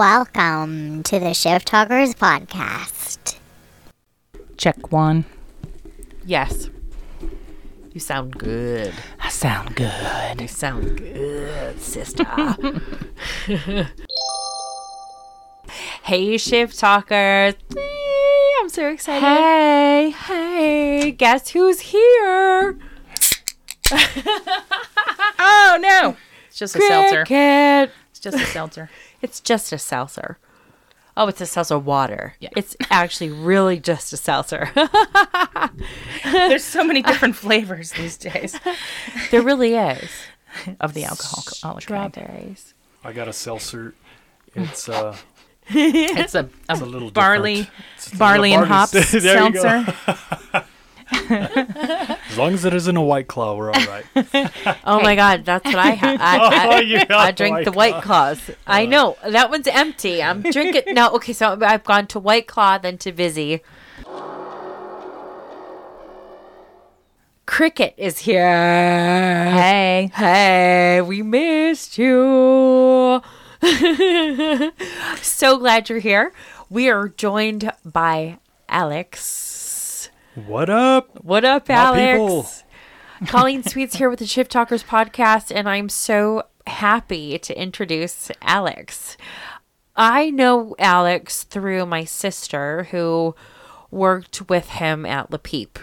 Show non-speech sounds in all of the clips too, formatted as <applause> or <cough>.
welcome to the Shift Talkers podcast. Check one. Yes. You sound good. I sound good. You sound good, sister. <laughs> hey, Shift Talkers. I'm so excited. Hey. Hey, guess who's here? Oh no. It's just a seltzer. Cricket. It's just a seltzer. It's just a seltzer. Oh, it's a seltzer water. Yeah. <laughs> It's actually really just a seltzer. <laughs> There's so many different <laughs> flavors these days there really is. of the alcohol. kind. Strawberries. I got a seltzer. It's uh, It's a, a, it's a little barley, different. It's a barley and hops There seltzer. As long as it isn't a white claw, we're all right. <laughs> Oh my god, that's what I have. I, <laughs> Oh, I, you got I drink White the White Claws. I uh. know that one's empty. I'm <laughs> drinking no. Okay, so I've gone to White Claw, then to Vizzy. Cricket is here. Hey. Hey, we missed you. so glad you're here. We are joined by Alex. What up? What up, My Alex? Colleen Sweets here with the Shift Talkers podcast, and I'm so happy to introduce Alex. I know Alex through my sister who worked with him at Le Peep.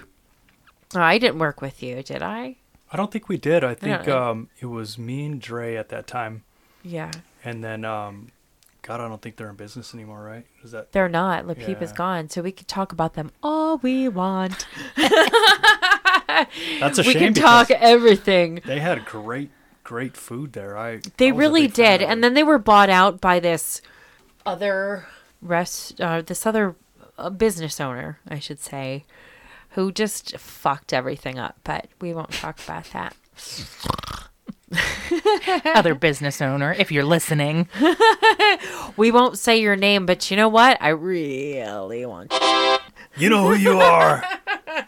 I didn't work with you, did I? I don't think we did. I think Yeah. um, it was me and Dre at that time, Yeah. and then um, God, I don't think they're in business anymore, right? Is that They're not. Le Peep is gone, so we could talk about them all we want. <laughs> that's a we shame? can talk everything. They had great, great food there. I They I really did, and then they were bought out by this other rest, uh, this other uh, business owner, I should say, who just fucked everything up. But we won't talk about that. <laughs> Other business owner, if you're listening. <laughs> We won't say your name, but you know what? I really want. you You know who you are. <laughs>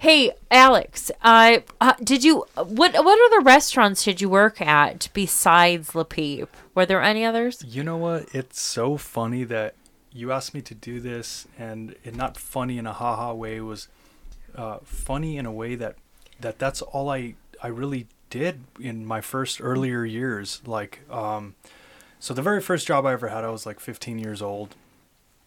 Hey, Alex, I uh, did you what what other restaurants did you work at besides Le Peep? Were there any others? You know what? It's so funny that you asked me to do this, and it not funny in a haha way. It was uh, funny in a way that that that's all I I really did in my first earlier years. Like, um, so the very first job I ever had, I was like 15 years old,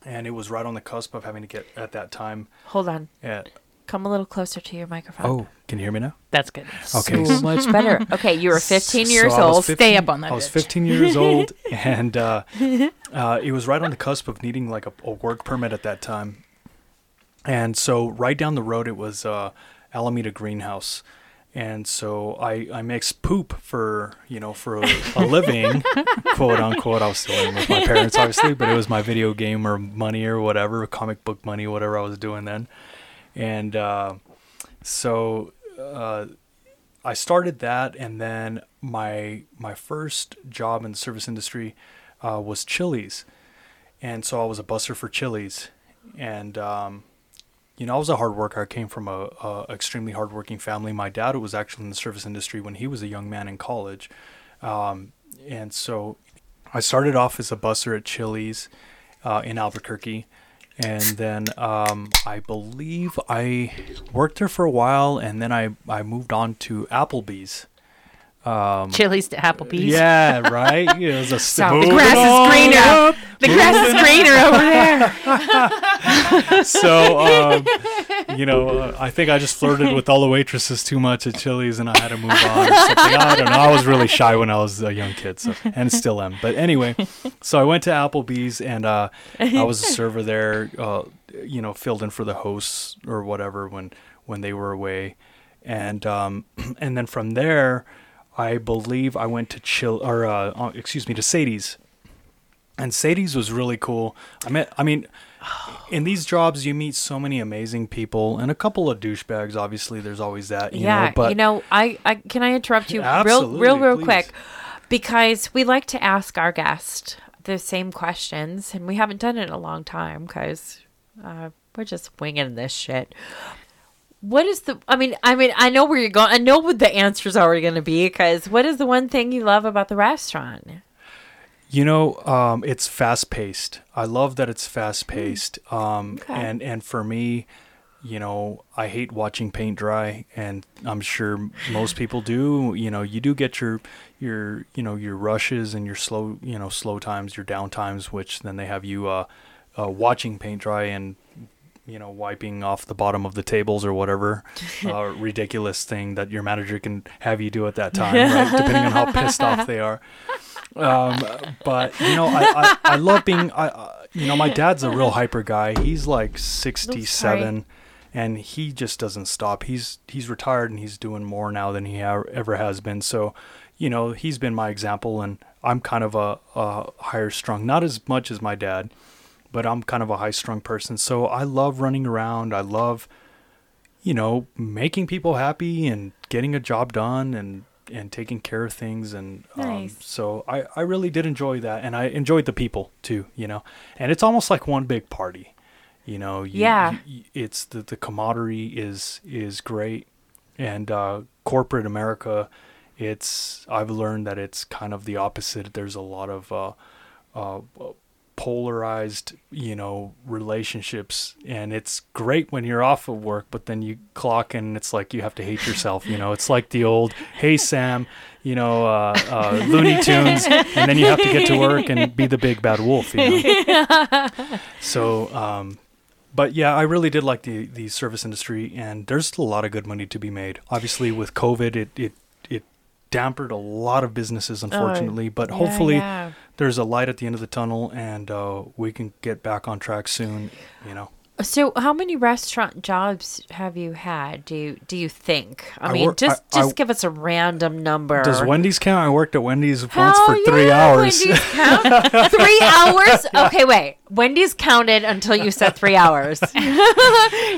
and it was right on the cusp of having to get at that time. Hold on, At come a little closer to your microphone. oh, can you hear me now? That's good. Okay. so <laughs> much better. Okay, you were <laughs> 15 So years I was old. 15 Stay up on that I was bitch. 15 years old, <laughs> and uh, uh, it was right on the cusp of needing like a, a work permit at that time. And so right down the road, it was uh, Alameda Greenhouse, and so I I mix poop for you know for a, a living, <laughs> quote unquote. I was still living with my parents, obviously, but it was my video game or money or whatever, comic book money, whatever I was doing then, and uh, so. Uh, I started that, and then my my first job in the service industry uh, was Chili's, and so I was a busser for Chili's, and um, you know I was a hard worker. I came from a, a extremely hardworking family. My dad was actually in the service industry when he was a young man in college, um, and so I started off as a busser at Chili's uh, in Albuquerque. And then um, I believe I worked there for a while, and then I, I moved on to Applebee's. Chili's to Applebee's. Yeah, <laughs> right. It was a Sorry. The grass is greener. The grass is greener over there. <laughs> So, um, you know, uh, I think I just flirted with all the waitresses too much at Chili's, and I had to move on. I don't know. I was really shy when I was a young kid, so, and still am. But anyway, so I went to Applebee's, and uh, I was a server there. Uh, you know, filled in for the hosts or whatever when when they were away, and um, <clears throat> and then from there, I believe I went to chill or uh, uh, excuse me to Sadie's. And Sadie's was really cool. I met, I mean, in these jobs you meet so many amazing people and a couple of douchebags. Obviously, there's always that. You yeah, know, but you know, I, I can I interrupt you real, real, real please. quick, because we like to ask our guest the same questions, and we haven't done it in a long time because uh, we're just winging this shit. What is the? I mean, I mean, I know where you're going. I know what the answer is already going to be. Because what is the one thing you love about the restaurant? You know, um, it's fast paced. I love that it's fast paced. Um, Okay. and and for me, you know, I hate watching paint dry, and I'm sure most people do. You know, you do get your your you know your rushes and your slow you know slow times, your down times, which then they have you uh, uh, watching paint dry and you know wiping off the bottom of the tables or whatever <laughs> uh, ridiculous thing that your manager can have you do at that time, right? <laughs> Depending on how pissed off they are. Um, but you know, I, I, I love being. I, uh, you know, my dad's a real hyper guy. He's like sixty-seven, and he just doesn't stop. He's he's retired and he's doing more now than he ha- ever has been. So, you know, he's been my example, and I'm kind of a, a higher strung, not as much as my dad, but I'm kind of a high strung person. So I love running around. I love, you know, making people happy and getting a job done and and taking care of things. And um, so I, I really did enjoy that. And I enjoyed the people too you know. And it's almost like one big party you know. You, Yeah. you- it's the the camaraderie is is great. And uh, corporate America it's I've learned that it's kind of the opposite. There's a lot of uh, uh, polarized you know relationships and it's great when you're off of work but then you clock and it's like you have to hate yourself you know it's like the old hey sam you know uh, uh, looney tunes and then you have to get to work and be the big bad wolf you know so um but yeah, I really did like the the service industry, and there's a lot of good money to be made. Obviously, with COVID, it it it dampened a lot of businesses, unfortunately. but Yeah, hopefully, yeah. There's a light at the end of the tunnel, and uh, we can get back on track soon. You know, So, how many restaurant jobs have you had? Do you do you think? I, I mean, wor- just I- I- just give us a random number. does Wendy's count? I worked at Wendy's once Hell for three yeah, hours. Wendy's count? <laughs> three hours? Okay, wait. Wendy's counted until you said three hours. <laughs>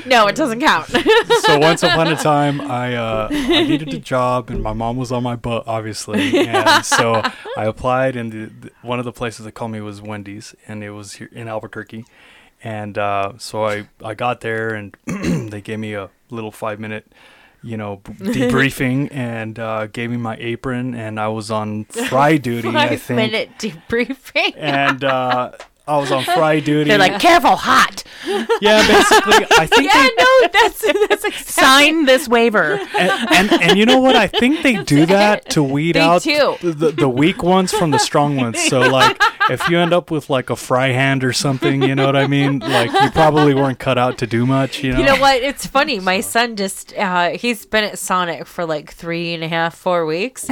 no, it doesn't count. so once upon a <laughs> time, I uh, I needed a job, and my mom was on my butt, obviously, and so I applied, and the, the, one of the places that called me was Wendy's, and it was here in Albuquerque, and uh, so I I got there, and <clears throat> they gave me a little five minute. You know, <laughs> debriefing and uh, gave me my apron, and I was on fry <laughs> duty. I Five think, minute debriefing. and uh, I was on fry <laughs> duty. They're like, careful, hot. yeah, basically, I think yeah, they no, that's that's exactly. Sign this waiver. and, and and you know what? I think they do that to weed They out do. The, the the weak ones from the strong ones. So like, if you end up with like a fry hand or something, you know what I mean? Like you probably weren't cut out to do much. You know. You know what? It's funny. My son just, uh, he's been at Sonic for like three and a half, four weeks.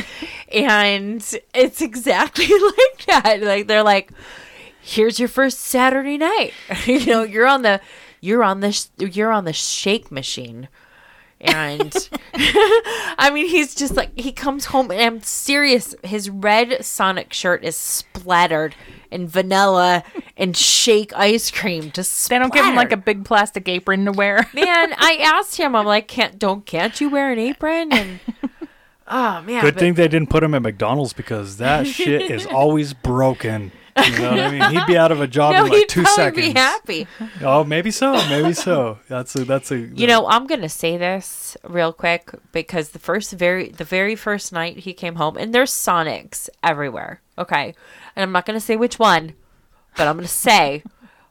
and it's exactly <laughs> like that. Like, they're like, here's your first Saturday night. <laughs> you know, you're on the, you're on the, sh- you're on the shake machine. And <laughs> I mean, he's just like, he comes home and I'm serious. His red Sonic shirt is splattered in vanilla and shake ice cream. Just They don't give him like a big plastic apron to wear. <laughs> man i asked him i'm like can't don't can't you wear an apron and oh man Good but- thing they didn't put him at McDonald's because that shit is always broken. You know what I mean? He'd be out of a job <laughs> no in like two seconds. he'd two probably seconds. be happy Oh, maybe so. Maybe so. That's a that's a. you know i'm gonna say this real quick because the first very the very first night he came home and there's sonics everywhere okay and i'm not gonna say which one but i'm gonna say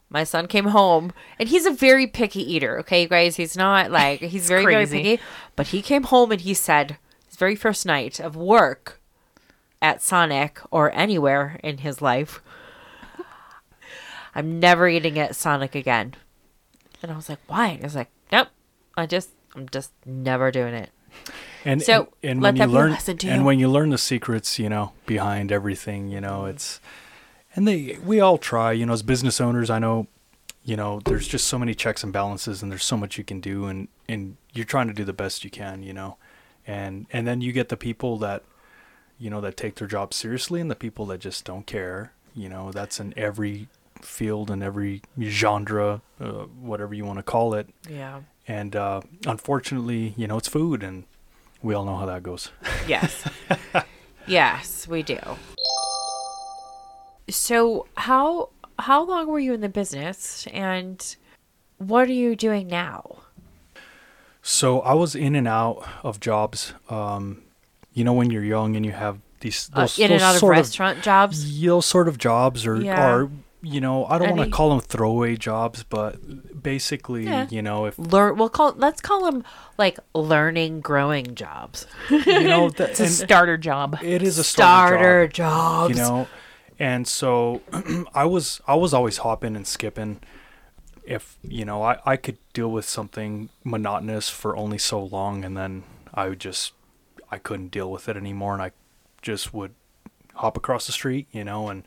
my son came home and he's a very picky eater okay you guys he's not like he's very crazy. very picky but he came home and he said his very first night of work at Sonic or anywhere in his life. I'm never eating at Sonic again. And I was like, why? I was like, nope. I just, I'm just never doing it. and So, and, and let when that you learn lesson to and when you learn the secrets you know behind everything you know it's and they we all try you know as business owners i know you know there's just so many checks and balances and there's so much you can do and and you're trying to do the best you can you know and and then you get the people that you know that take their job seriously and the people that just don't care you know that's in every field and every genre uh, whatever you want to call it Yeah. and uh, unfortunately, you know, it's food, and we all know how that goes. <laughs> Yes. yes, we do. So how how long were you in the business and what are you doing now? So I was in and out of jobs. Um, you know, when you're young and you have these Uh, those, in and those out of restaurant jobs. you know, sort of jobs or Yeah. are you know I don't want to call them throwaway jobs, but basically Yeah. you know if Learn. We'll call. Let's call them like learning, growing jobs. you know <laughs> that It's a starter job. it is a starter, Starter job, jobs. you know, and so <clears throat> I was I was always hopping and skipping. If you know I I could deal with something monotonous for only so long, and then I would just I couldn't deal with it anymore, and I just would hop across the street, you know, and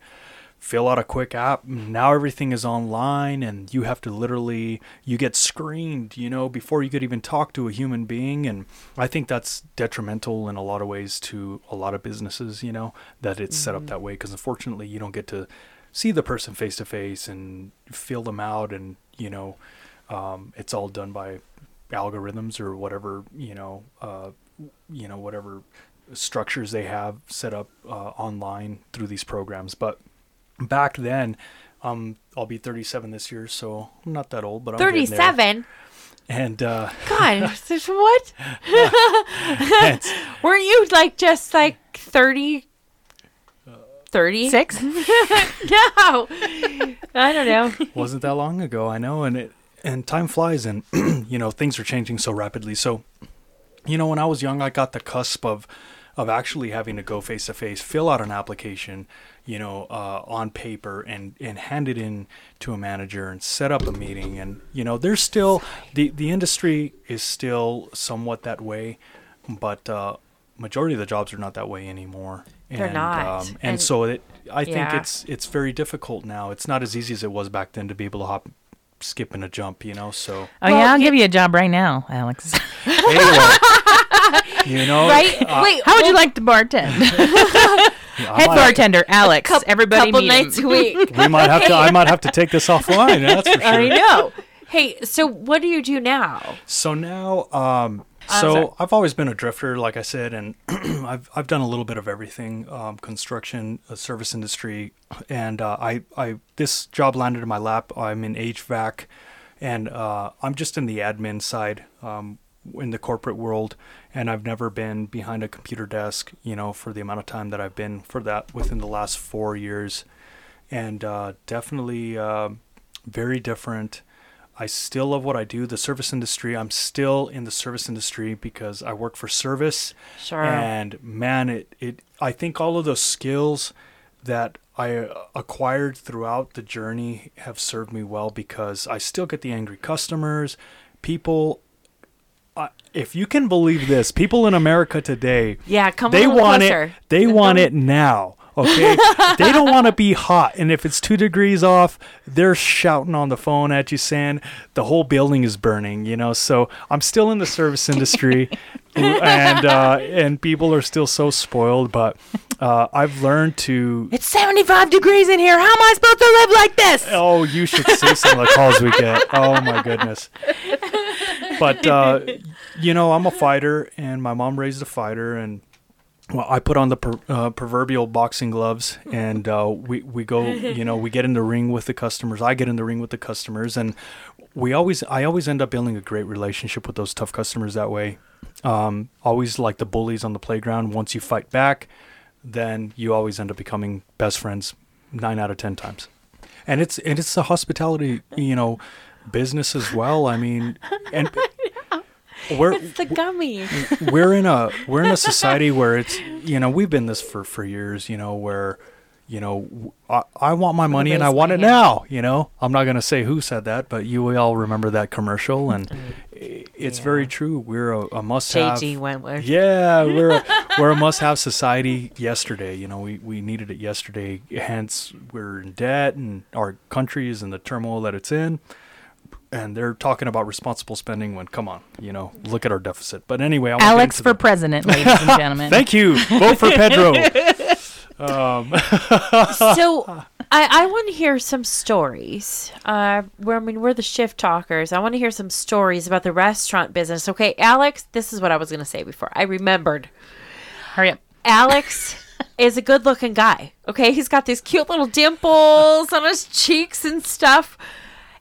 fill out a quick app. Now everything is online, and you have to literally you get screened, you know, before you could even talk to a human being. And I think that's detrimental in a lot of ways to a lot of businesses, you know, that it's set up that way because unfortunately you don't get to see the person face to face and feel them out, and you know, um, it's all done by algorithms or whatever, you know, uh, you know, whatever structures they have set up uh, online through these programs. But back then, um, I'll be 37 this year, so I'm not that old, but I'm. Thirty-seven. And uh, God, <laughs> this- what? it's- <laughs> Weren't you like just like 30? 30? Six. <laughs> No. I don't know. wasn't that long ago, I know, and it and time flies, and <clears throat> you know things are changing so rapidly. So, you know, when I was young, I got the cusp of of actually having to go face to face, fill out an application, you know, uh, on paper, and and hand it in to a manager and set up a meeting. And you know, there's still the the industry is still somewhat that way, but uh, majority of the jobs are not that way anymore. They're and, not. Um, and, And- so it, I think Yeah. it's it's very difficult now. It's not as easy as it was back then to be able to hop, skip, and a jump. You know, so Oh Well, yeah, I'll give you a job right now, Alex. <laughs> anyway, you know, Right? uh, Wait. How would you like to bartend? <laughs> I Head might- bartender, Alex. coup- Everybody couple meet nights him. a week. <laughs> we might have to. I might have to take this offline. That's for sure. I know. Hey, so what do you do now? So now, um, I'm so. I've always been a drifter, like I said, and <clears throat> I've I've done a little bit of everything: um, construction, uh, service industry, and uh, I I this job landed in my lap. I'm in HVAC, and uh, I'm just in the admin side. Um, in the corporate world and I've never been behind a computer desk, you know, for the amount of time that I've been for that within the last 4 years and uh, definitely um very different. I still love what I do. The service industry, I'm still in the service industry because I work for service. Sure. And man, it, it I think all of those skills that I uh, acquired throughout the journey have served me well because I still get the angry customers. People, uh, if you can believe this, people in America today, Yeah, come on they want closer. it. They want it now. Okay, they don't want to be hot, and if it's two degrees off, they're shouting on the phone at you saying the whole building is burning. You know, so I'm still in the service industry, <laughs> and uh, and people are still so spoiled. But uh, I've learned to. It's 75 degrees in here. How am I supposed to live like this? Oh, you should see some of the calls we get. Oh my goodness. But uh, you know, I'm a fighter, and my mom raised a fighter, and well, I put on the per, uh, proverbial boxing gloves, and uh, we we go. You know, we get in the ring with the customers. I get in the ring with the customers, and we always I always end up building a great relationship with those tough customers that way. Um, always like the bullies on the playground. Once you fight back, then you always end up becoming best friends nine out of ten times. And it's and it's the hospitality, you know, business as well. I mean, and <laughs> we're It's the gummy. we're in a we're in a <laughs> society where it's you know we've been this for for years you know where you know I want my money and I want it hand. now you know I'm not gonna say who said that but you all remember that commercial and mm. i- it's very true we're a, a must have JG Wentworth. yeah we're a, <laughs> we're a must have society yesterday you know we, we needed it yesterday hence we're in debt and our country is in the turmoil that it's in and they're talking about responsible spending when come on you know look at our deficit but anyway I Alex for the- president, ladies and <laughs> gentlemen. thank you vote for pedro <laughs> um, <laughs> so I, I want to hear some stories. Uh, where I mean, we're the shift talkers. I want to hear some stories about the restaurant business. Okay, Alex, this is what I was going to say before. I remembered. Hurry up. Alex is a good-looking guy. Okay, he's got these cute little dimples on his cheeks and stuff.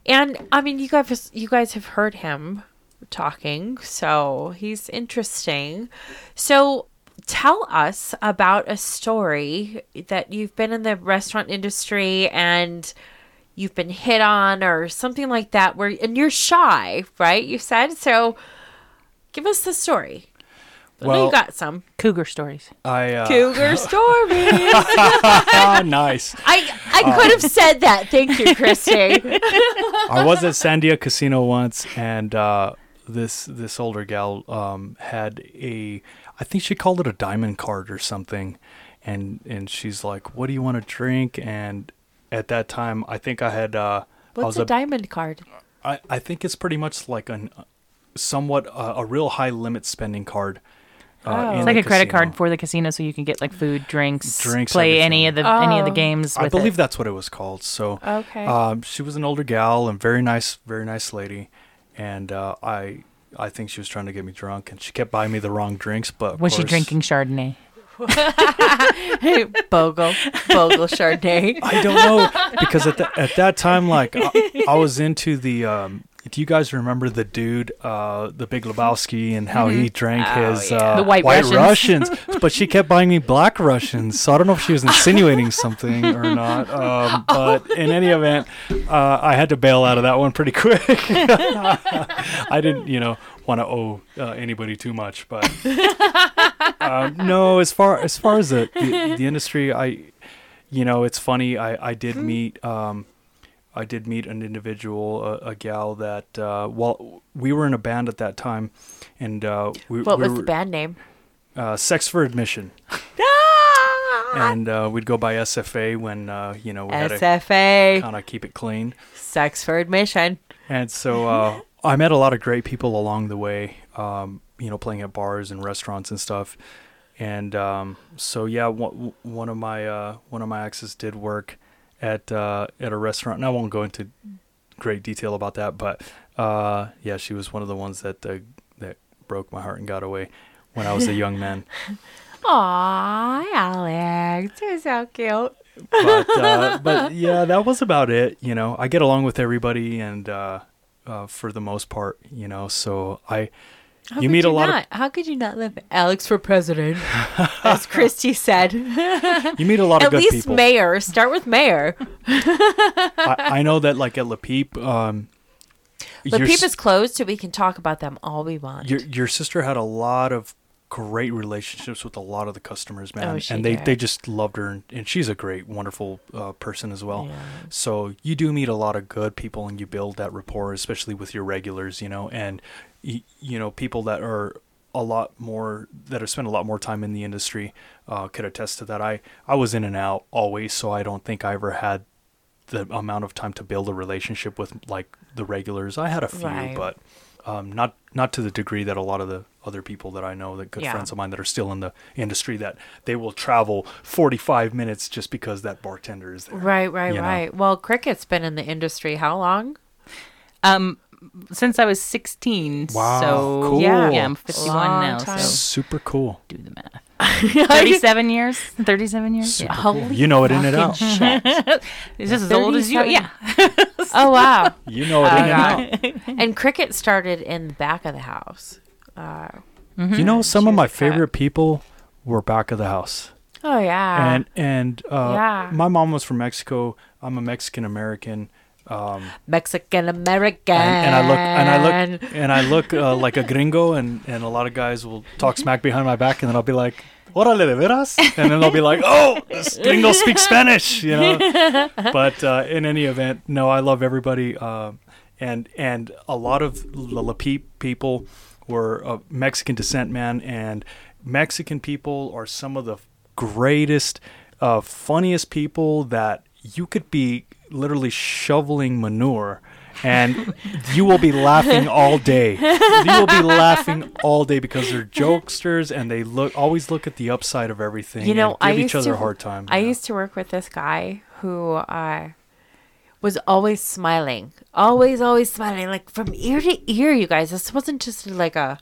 And I mean, you guys, you guys have heard him talking, so he's interesting. So tell us about a story that you've been in the restaurant industry and you've been hit on or something like that where and you're shy, right? You said so. Give us the story. I know Well- you got some Cougar stories. I uh, cougar <laughs> stories. <laughs> nice. I I could have said that. Thank you, Christy. <laughs> I was at Sandia Casino once, and uh, this this older gal um, had a, I think she called it a diamond card or something, and and she's like, "What do you want to drink?" And at that time, I think I had. Uh, I What's was a a, diamond card? I, I think it's pretty much like an, somewhat uh, a real high limit spending card. Uh, Oh. It's like the a credit casino. card for the casino, so you can get like food, drinks, Drinks, play any of the any of the Oh. games. I believe it. that's what it was called. So Okay. Um, she was an older gal and very nice, very nice lady, and uh, I I think she was trying to get me drunk, and she kept buying me the wrong drinks. But of Was she drinking Chardonnay? <laughs> Bogle, Bogle Chardonnay. I don't know because at the, at that time, like I, I was into the. Um, do you guys remember the dude, uh, the Big Lebowski, and how he drank Oh, his yeah. uh, The white Russians? <laughs> but she kept buying me black Russians, so I don't know if she was insinuating something or not. <laughs> Um, but in any event, uh, I had to bail out of that one pretty quick. <laughs> I didn't, you know, want to owe uh, anybody too much, but um, no. As far as far as the, the the industry, I, you know, it's funny. I I did meet um, I did meet an individual, a, a gal that uh, while we were in a band at that time, and uh, we, What we was were, the band name? Uh, Sex for Admission, <laughs> Ah! and uh, we'd go by SFA when uh, you know we had to SFA. kind of keep it clean. Sex for admission. And so uh, <laughs> I met a lot of great people along the way, um, you know, playing at bars and restaurants and stuff. And um, so yeah, one, one of my uh, one of my exes did work at uh, at a restaurant, and I won't go into great detail about that, but uh, yeah, she was one of the ones that uh, that broke my heart and got away when I was a young man. <laughs> Aw, Alex, you're so cute. but uh, but <laughs> yeah, that was about it. You know, I get along with everybody, and uh, uh, for the most part, you know, so I. How you could meet a lot not? How could you not live Alex for president? <laughs> As Christie said. you meet a lot of people. At least people. mayor. Start with mayor. I, I know that like at Le Peep, um, your, peep is closed, so we can talk about them all we want. your your sister had a lot of great relationships with a lot of the customers, man, Oh, and they did. they just loved her, and, and she's a great, wonderful uh, person as well. Yeah. So you do meet a lot of good people, and you build that rapport, especially with your regulars, you know, and y- you know people that are a lot more that have spent a lot more time in the industry uh, could attest to that. I I was in and out always, so I don't think I ever had the amount of time to build a relationship with like the regulars. I had a few, Right. but um, not not to the degree that a lot of the other people that I know, that good Yeah. friends of mine that are still in the industry, that they will travel 45 minutes just because that bartender is there. Right, right, you know? right. Well, cricket's been in the industry how long? Um, since I was 16. Wow, So cool. yeah, yeah, I'm 51 Long now. time. So Super cool. do the math. <laughs> 37 years. 37 years. Super Yeah. cool. You know it in and out. It's just as old as you. Yeah. Oh wow! You know it in and out. <laughs> and cricket started in the back of the house. Uh, You know, some of my was a cat. favorite people were back of the house. oh yeah. and and uh, yeah. my mom was from Mexico. I'm a Mexican American. Um, Mexican American. and, and I look and I look and I look uh, like a gringo, and and a lot of guys will talk smack behind my back, and then I'll be like, "Órale de veras," and then they'll be like, "Oh, this gringo speaks Spanish," you know. <laughs> But uh, in any event, no, I love everybody, um, and and a lot of La La Peep people were of Mexican descent, man, and Mexican people are some of the greatest, uh, funniest people that you could be literally shoveling manure and you will be laughing all day. You will be laughing all day because they're jokesters and they look always look at the upside of everything. You know, and give I each used other to- a hard time. I know. used to work with this guy who uh, was always smiling, always, always smiling, like from ear to ear. You guys, this wasn't just like a,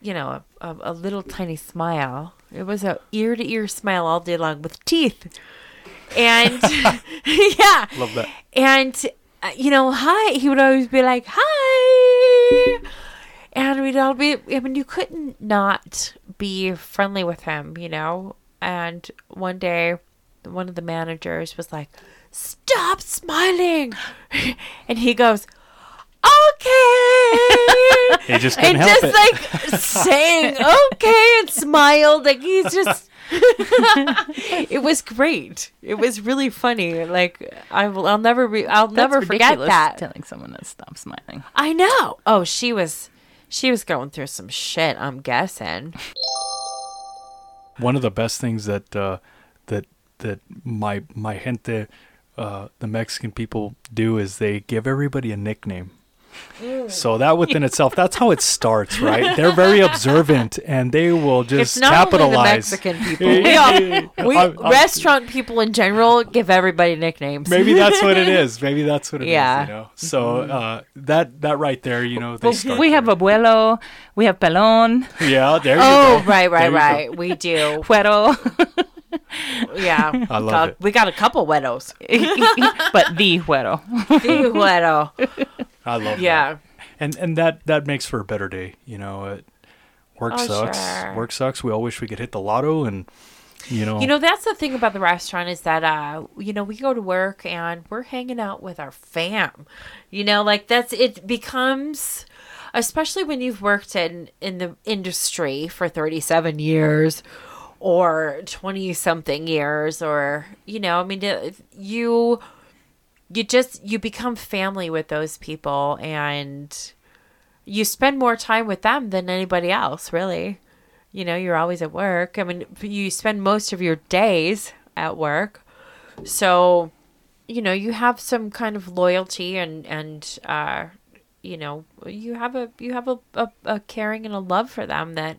you know, a, a, little tiny smile. It was a ear to ear smile all day long with teeth, and <laughs> <laughs> yeah, love that. and uh, you know, hi. He would always be like, "Hi," and and we'd all be. I mean, you couldn't not be friendly with him, you know. And one day, one of the managers was like, "Stop smiling," <laughs> and he goes, "Okay." <laughs> He just couldn't and help just it. like saying okay and smiled like he's just <laughs> it was great it was really funny like i will i'll never be i'll That's never forget that Telling someone to stop smiling. i know oh she was she was going through some shit i'm guessing One of the best things that uh, that that my my gente, uh, the Mexican people do is they give everybody a nickname. So that within itself, that's how it starts, right? They're very <laughs> observant and they will just it's not capitalize. only the mexican people we, all, we <laughs> I'm- I'm- restaurant people in general give everybody nicknames Maybe that's what it <laughs> is. Maybe that's what it is. Yeah. You know. So uh, that that right there, you know, they Well, start we have there. abuelo, we have pelon, yeah. There you oh go. right There right go. right we do fuero, yeah I love Got- it. we got a couple wedos <laughs> but the fuero. <laughs> the wedo I love that. yeah and and that that makes for a better day you know it, work Oh, sucks sure. work sucks we all wish we could hit the lotto and you know You know, that's the thing about the restaurant is that uh, you know, we go to work and we're hanging out with our fam. You know, like that's it becomes especially when you've worked in in the industry for 37 years or 20 something years or you know, I mean you you just you become family with those people and you spend more time with them than anybody else, really. You know, you're always at work. I mean, you spend most of your days at work. So, you know, you have some kind of loyalty and and uh you know, you have a you have a, a, a caring and a love for them that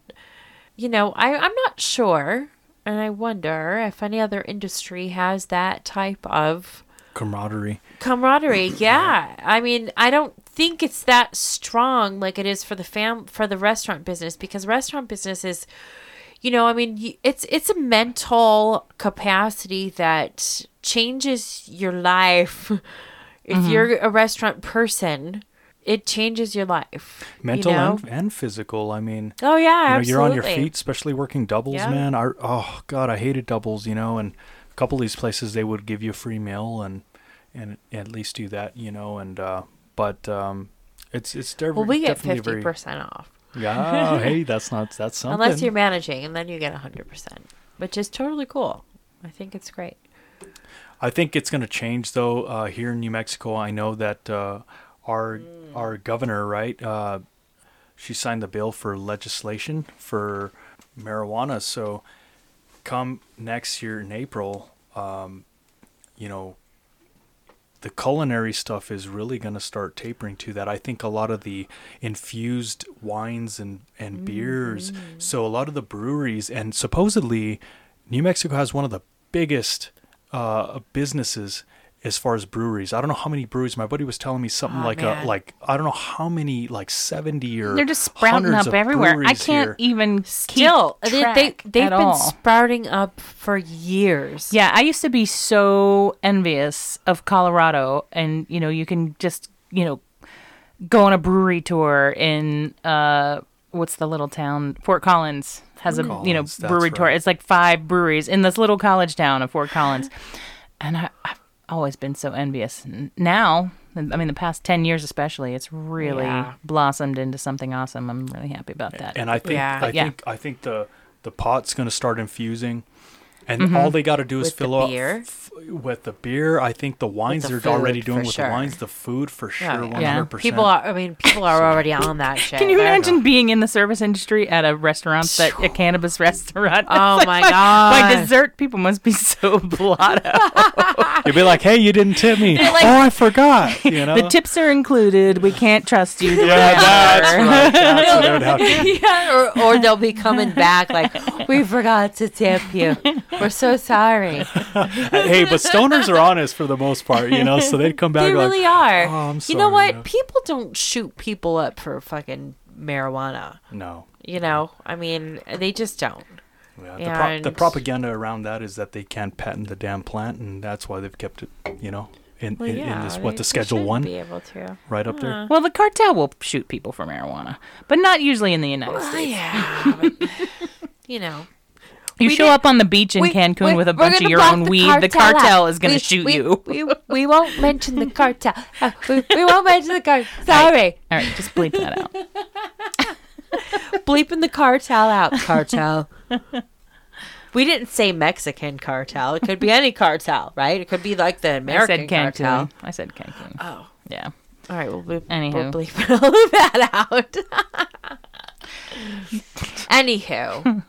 you know, I I'm not sure and I wonder if any other industry has that type of camaraderie. camaraderie. <clears throat> Yeah. I mean i don't think it's that strong like it is for the fam for the restaurant business because restaurant business is you know i mean it's it's a mental capacity that changes your life <laughs> if mm-hmm. you're a restaurant person it changes your life you mental know? and, and physical i mean oh yeah you know, you're on your feet especially working doubles Yeah. man I, oh god i hated doubles you know and a couple of these places they would give you a free meal and and at least do that you know and uh but um it's it's de- well we get definitely 50% very off yeah hey <laughs> that's not that's something unless you're managing and then you get 100% which is totally cool i think it's great I think it's going to change though. Uh, here in New Mexico, I know that uh, our Mm. Our governor, right? Uh, she signed the bill for legislation for marijuana. So, come next year in April, um, you know, the culinary stuff is really going to start tapering to that. I think a lot of the infused wines and, and beers. So a lot of the breweries and supposedly New Mexico has one of the biggest uh, businesses as far as breweries. I don't know how many breweries. My buddy was telling me something Oh, like man. a like I don't know how many like seventy or They're just sprouting up everywhere. I can't here. even Still, keep they, track they they've at been all. sprouting up for years. Yeah, I used to be so envious of Colorado, and you know, you can just you know go on a brewery tour in uh, what's the little town? Fort Collins has a Fort you know Collins, that's brewery tour. It's like five breweries in this little college town of Fort Collins, and I, I've always been so envious. Now, I mean, the past ten years especially, it's really Yeah. blossomed into something awesome. I'm really happy about that. And I think Yeah. I Yeah. think I think the the pot's going to start infusing, and mm-hmm. all they got to do is With the fill up f- with the beer. I think the wines the are already doing with sure. the wines, the food for sure, Yeah, hundred percent. People are. I mean, people are already on that <laughs> shit. Can you They're- imagine being in the service industry at a restaurant, that a cannabis restaurant? <laughs> Oh It's my like, God. My dessert people must be so <laughs> blotto. You'd be like, "Hey, you didn't tip me. like- oh, I forgot." You know. the tips are included. We can't trust you. to yeah, that's remember. right. That's what it would have to be. yeah, or, or they'll be coming back like, we forgot to tip you. We're so sorry. <laughs> hey, but stoners are honest for the most part, you know. So they'd come back They like, really are. "Oh, I'm you know what? you. People don't shoot people up for fucking marijuana. "No." You know, I mean, they just don't. Yeah, the, pro- the propaganda around that is that they can't patent the damn plant, and that's why they've kept it, you know, in, Well, in, yeah, in this what the schedule one be able to. right up there. Well, the cartel will shoot people for marijuana, but not usually in the United Well, States. yeah, but, <laughs> you know. You We show did- up on the beach in We- Cancun we- with a bunch of your own the weed. The cartel cartel out. is going to shoot we, you. We, we won't <laughs> mention the cartel. Uh, we, we won't mention the cartel. <laughs> Sorry. All right, just bleep that out. <laughs> Bleeping the cartel out. Cartel. we didn't say Mexican cartel. It could be any cartel, right? It could be like the I American said Cancun. cartel. I said Cancun. Oh. Yeah. All right, we'll, bleep, Anywho. we'll bleep all of that out. Anywho.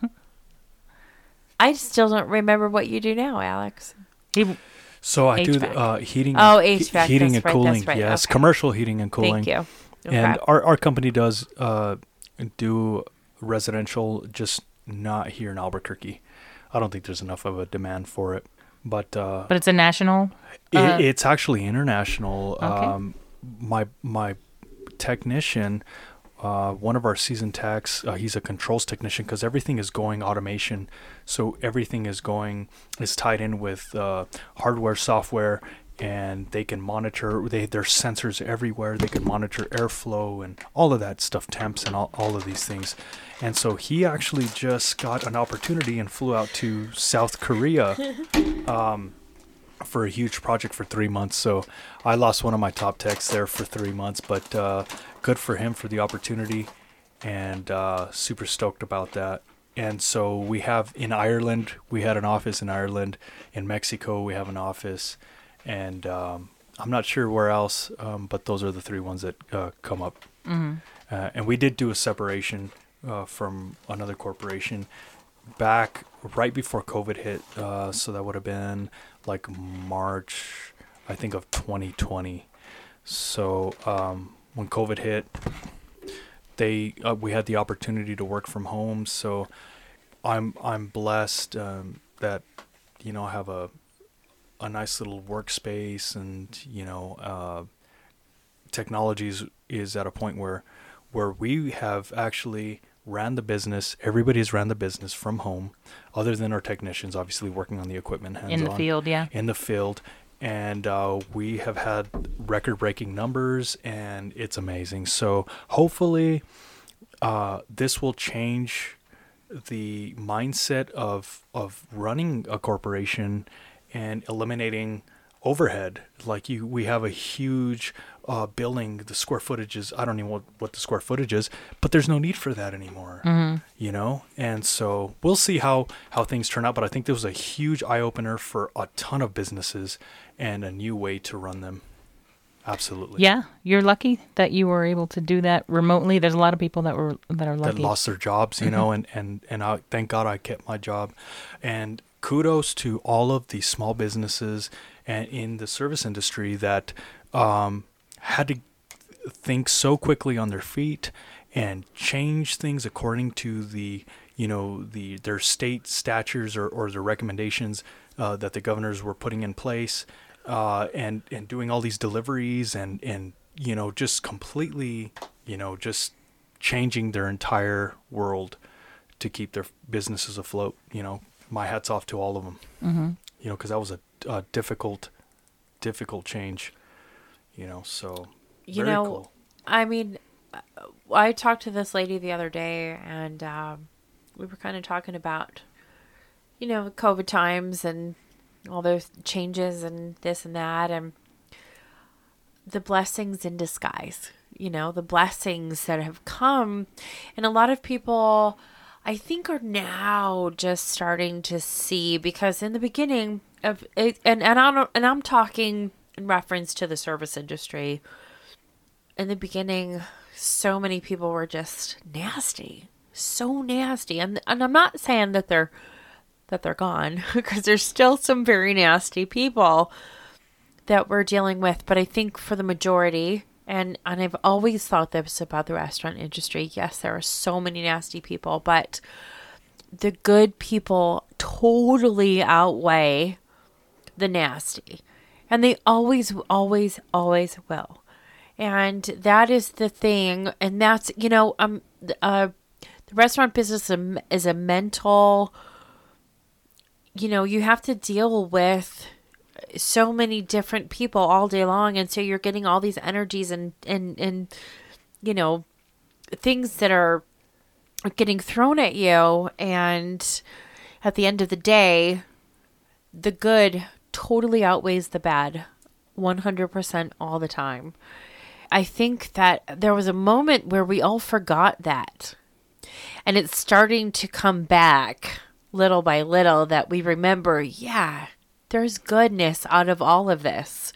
I still don't remember what you do now, Alex. He, So I do HVAC. uh, heating. Oh, he- HVAC, heating that's and right, cooling. that's right, Yes, okay. commercial heating and cooling. Thank you. And our our company does uh, do residential, just not here in Albuquerque. I don't think there's enough of a demand for it, but uh, but it's a national. it, uh, it's actually international. Okay. Um, my my technician, uh, one of our season techs, uh, he's a controls technician because everything is going automation. So everything is going is tied in with uh, hardware, software, and they can monitor. They there's sensors everywhere. They can monitor airflow and all of that stuff, temps and all, all of these things. And so he actually just got an opportunity and flew out to South Korea <laughs> Um, for a huge project for three months. So I lost one of my top techs there for three months, but uh, good for him for the opportunity and uh, super stoked about that. And so we have in Ireland, we had an office in Ireland. In Mexico, we have an office. And um, I'm not sure where else, um, but those are the three ones that uh, come up. Uh, and we did do a separation uh, from another corporation back right before COVID hit. Uh, so that would have been like March, I think, of 2020. So um, when COVID hit, they uh, we had the opportunity to work from home. So I'm I'm blessed um, that you know I have a a nice little workspace and you know uh, technologies is at a point where where we have actually ran the business everybody's ran the business from home other than our technicians obviously working on the equipment hands In the field, yeah. in the field and uh, we have had record breaking numbers and it's amazing. So hopefully uh, this will change the mindset of of running a corporation and eliminating overhead. Like you we have a huge uh, building the square footage is i don't even know what, what the square footage is but there's no need for that anymore you know? And so we'll see how how things turn out but i think this was a huge eye-opener for a ton of businesses and a new way to run them. Absolutely. Yeah, you're lucky that you were able to do that remotely. There's a lot of people that were that are lucky. that lost their jobs, you know, and and and I, thank God I kept my job, and kudos to all of the small businesses and in the service industry that um, had to think so quickly on their feet and change things according to the you know the their state statutes or, or the recommendations uh, that the governors were putting in place uh, and and doing all these deliveries and and you know just completely you know just changing their entire world to keep their businesses afloat you know. My hats off to all of them mm-hmm. you know because that was a, a difficult difficult change you know so you know, cool. I mean, I talked to this lady the other day, and um, we were kind of talking about, you know, COVID times and all those changes and this and that, and the blessings in disguise. You know, the blessings that have come, and a lot of people, I think, are now just starting to see because in the beginning of it, and and I don't, and I'm talking in reference to the service industry in the beginning, so many people were just nasty, so nasty, and and I'm not saying that they're that they're gone <laughs> because there's still some very nasty people that we're dealing with, but I think for the majority, and and I've always thought this about the restaurant industry. Yes, there are so many nasty people, but the good people totally outweigh the nasty. And they always, always, always will. And that is the thing. And that's, you know, um, uh, the restaurant business is a, mental, you know, you have to deal with so many different people all day long and so you're getting all these energies and and and you know things that are getting thrown at you and at the end of the day the good totally outweighs the bad 100% all the time. I think that there was a moment where we all forgot that and it's starting to come back little by little that we remember yeah there's goodness out of all of this.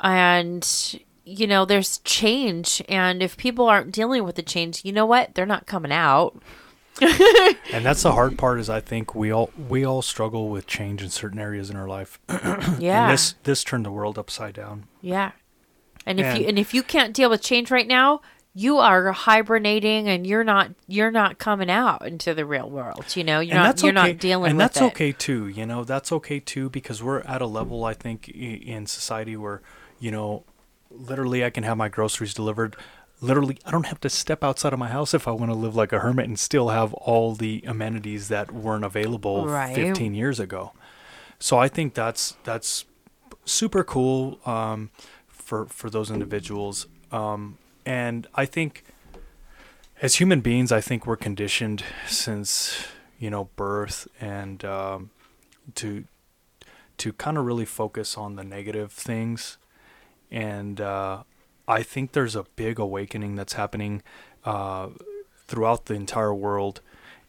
And you know there's change and if people aren't dealing with the change you know what? They're not coming out <laughs> And that's the hard part is I think we all we all struggle with change in certain areas in our life. <clears throat> yeah And this this turned the world upside down. yeah and if you And- and if you can't deal with change right now you are hibernating and you're not you're not coming out into the real world you know you're and not that's you're okay. not dealing and that's it okay too. You know, that's okay too because we're at a level I think in society where you know, literally I can have my groceries delivered. Literally, I don't have to step outside of my house if I want to live like a hermit and still have all the amenities that weren't available Right. 15 years ago. So I think that's that's super cool um, for for those individuals. Um, and I think as human beings, I think we're conditioned since you know birth and um, to to kind of really focus on the negative things. And uh, I think there's a big awakening that's happening uh, throughout the entire world,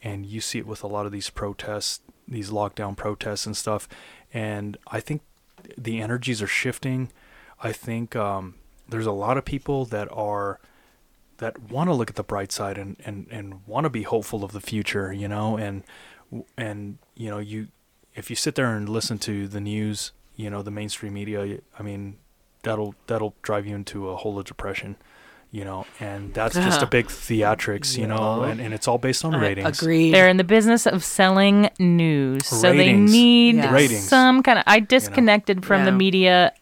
and you see it with a lot of these protests, these lockdown protests and stuff. And I think the energies are shifting. I think um, there's a lot of people that are that want to look at the bright side and, and, and want to be hopeful of the future, you know, and and you know you if you sit there and listen to the news, you know, the mainstream media, I mean, that'll that'll drive you into a hole of depression, you know, and that's just a <laughs> big theatrics, you know, and, and it's all based on ratings. Agreed. They're in the business of selling news, so they need Yes. Ratings. some kind of. I disconnected from the media.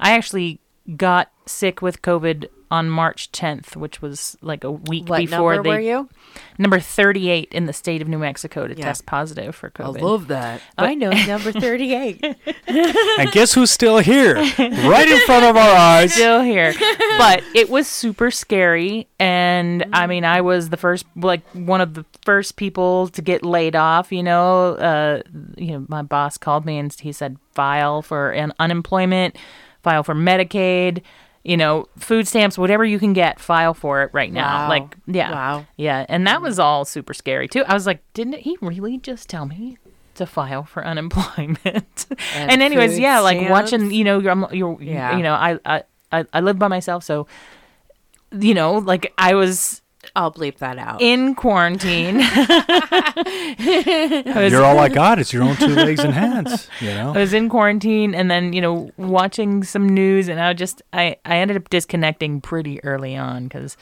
I actually got sick with COVID on March 10th, which was like a week what before number they were you number 38 in the state of New Mexico to Yeah. test positive for COVID. I love that. i know number <laughs> 38 <laughs> and guess who's still here, right in front of our eyes? still here. <laughs> but it was super scary. And I mean, I was the first, like, one of the first people to get laid off. You know, uh, you know, my boss called me and he said, file for an unemployment, file for Medicaid. You know, food stamps, whatever you can get, file for it right now. Wow. Like, yeah, Wow. yeah, and that was all super scary too. I was like, didn't he really just tell me to file for unemployment? <laughs> And, And anyways, yeah, like watching, you know, you're, you're Yeah. you know, I, I, I live by myself, so you know, like I was i'll bleep that out in quarantine. <laughs> Was, You're all I got It's your own two legs and hands, you know. I was in quarantine, and then you know, watching some news, and I just, I, I ended up disconnecting pretty early on because,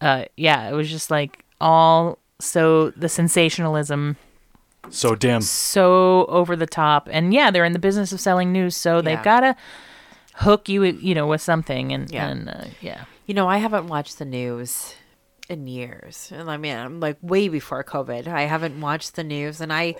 uh, yeah, it was just like all so the sensationalism So dim. so over the top and yeah they're in the business of selling news so Yeah. they've got to hook you you know with something and Yeah. and uh, yeah You know, I haven't watched the news in years. And I mean, I'm like way before COVID. I haven't watched the news and I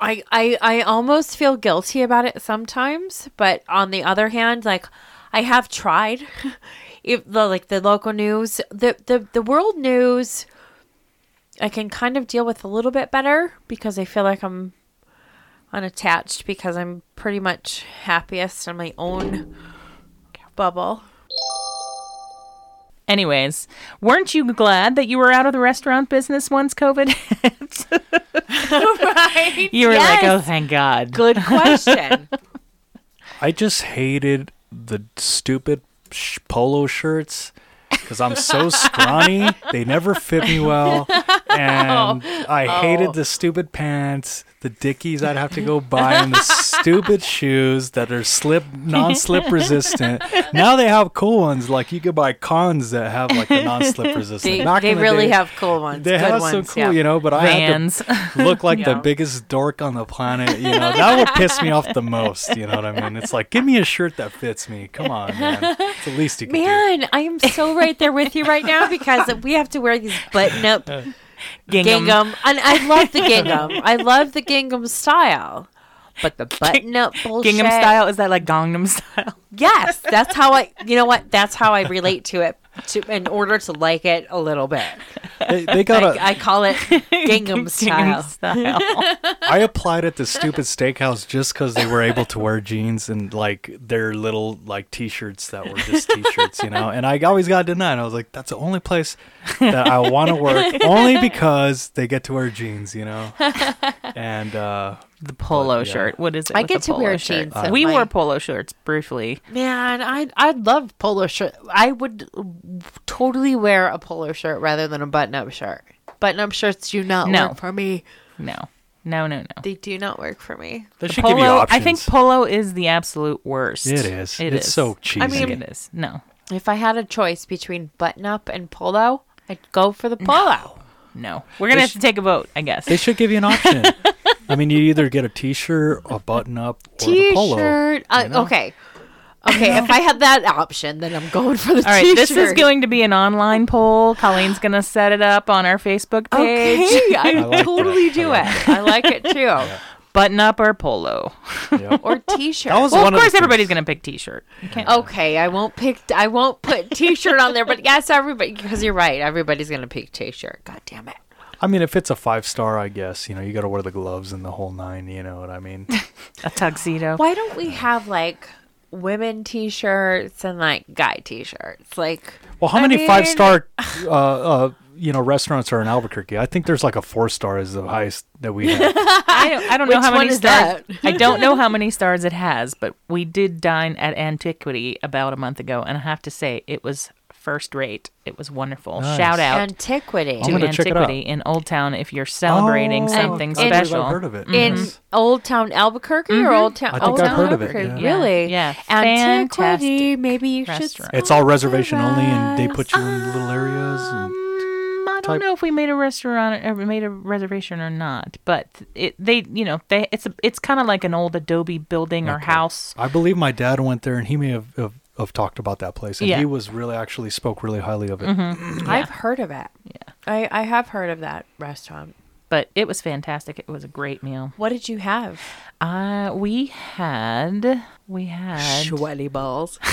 I I I almost feel guilty about it sometimes, but on the other hand, like I have tried <laughs> if the like the local news, the the the world news I can kind of deal with a little bit better because I feel like I'm unattached because I'm pretty much happiest in my own bubble. Anyways weren't you glad that you were out of the restaurant business once covid <laughs> hit? right. you were like oh thank god Good question. <laughs> I just hated the stupid sh- polo shirts because I'm so scrawny. They never fit me well. <laughs> And oh. I hated the oh. stupid pants, the dickies I'd have to go buy, and the stupid shoes that are slip, non slip <laughs> resistant. Now they have cool ones. Like you could buy cons that have like the non slip <laughs> resistant. they Back they the really day, have cool ones. They Good have ones. some cool, yeah. you know, but I had to look like the biggest dork on the planet. You know, that would piss me off the most. You know what I mean? It's like, give me a shirt that fits me. Come on, man. It's the least you can do. Man, I am so right there with you right now because <laughs> we have to wear these button up uh, gingham. gingham. And I love the <laughs> gingham. I love the gingham style. But the button up bullshit. Gingham style is that like Gangnam style? Yes, that's how I. You know what? That's how I relate to it. To in order to like it a little bit, They, they got a. I, I call it <laughs> gingham style. Gingham style. I applied at the stupid steakhouse just because they were able to wear jeans and like their little like t-shirts that were just t-shirts, you know. And I always got denied. I was like, that's the only place that I want to work, only because they get to wear jeans, you know. <laughs> And uh, the polo But, yeah. shirt. What is it? I with get the to polo wear shirt? jeans at we my- wore polo shirts briefly. Man, I I love polo shirt. I would totally wear a polo shirt rather than a button-up shirt. Button-up shirts do not No. work for me. No, no, no, no. They do not work for me. they should give you options. I think polo is the absolute worst. It is. It It's is. so cheesy. I think it is. No, If I had a choice between button-up and polo, I'd go for the polo. no. We're gonna have to take a vote, I guess. they should give you an option. <laughs> I mean, you either get a t-shirt, a button-up, or the polo. T-shirt. Uh, you know? Okay. Okay, if I had that option, then I'm going for the All right, t-shirt. this is going to be an online poll. Colleen's gonna set it up on our Facebook page. Okay, <laughs> I, I like totally that. do I it. I like it too. Button up or polo. Yep. <laughs> Or t-shirt. That was Well, one of of course, everybody's things- gonna pick t-shirt. You can't. Okay, I won't pick. I won't put t-shirt on there, but yes, everybody. Because you're right, everybody's gonna pick t-shirt. God damn it. I mean, if it's a five-star, I guess you know you got to wear the gloves and the whole nine. You know what I mean? <laughs> a tuxedo. Why don't we have like women t-shirts and like guy t-shirts? Like, Well, how I many mean- five-star, <laughs> uh, uh, you know, restaurants are in Albuquerque? I think there's like a four-star is the highest that we have. <laughs> I don't, I don't know how many stars. that? I don't know how many stars it has, but we did dine at Antiquity about a month ago, and I have to say it was first rate. It was wonderful. Nice. Shout out antiquity. To gonna check it out. Antiquity in Old Town if you're celebrating Oh, something And- I special. I've heard of it. in Yes. Old Town Albuquerque or Old Town? I think Old I've Town heard of it, yeah. Really? Yeah, Antiquity. Maybe you restaurant. should. It's all reservation only, and they put you in little areas. And Mm, I don't know if we made a restaurant or made a reservation or not, but it they you know they it's a, it's kind of like an old Adobe building or house. I believe my dad went there, and he may have, have, have talked about that place, and Yeah. he was really actually spoke really highly of it. <clears throat> I've heard of it. Yeah. I, I have heard of that restaurant. But it was fantastic. It was a great meal. What did you have? Uh we had we had Sweaty balls. <laughs>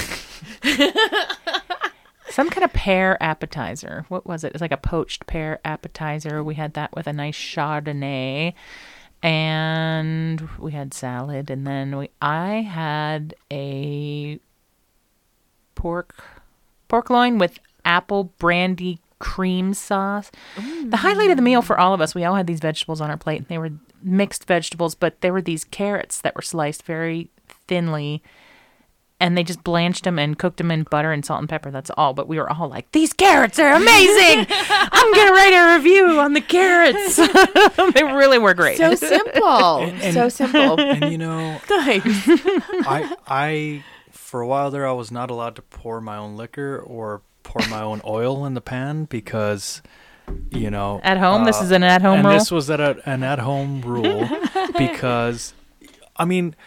some kind of pear appetizer. What was it? It's like a poached pear appetizer. We had that with a nice chardonnay. And we had salad and then we I had a pork pork loin with apple brandy cream sauce. The mm. highlight of the meal for all of us, we all had these vegetables on our plate and they were mixed vegetables, but there were these carrots that were sliced very thinly and they just blanched them and cooked them in butter and salt and pepper. That's all. But we were all like, "These carrots are amazing! <laughs> I'm gonna write a review on the carrots. <laughs> <laughs> they really were great." So simple. so simple. And you know, nice. I I for a while there I was not allowed to pour my own liquor or pour my own <laughs> oil in the pan because you know At home, this uh, is an at-home and rule. this was at a, an at-home rule <laughs> because I mean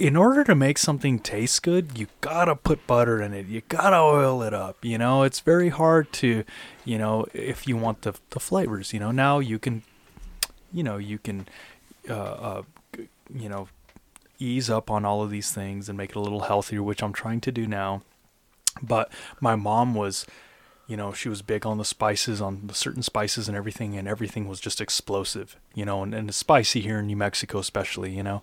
in order to make something taste good, you gotta put butter in it. You gotta oil it up. You know, it's very hard to, you know, if you want the the flavors. You know, now you can, you know, you can, uh, uh you know, ease up on all of these things and make it a little healthier, which I'm trying to do now. But my mom was, you know, she was big on the spices, on the certain spices and everything, and everything was just explosive, you know, and, and spicy here in New Mexico, especially, you know.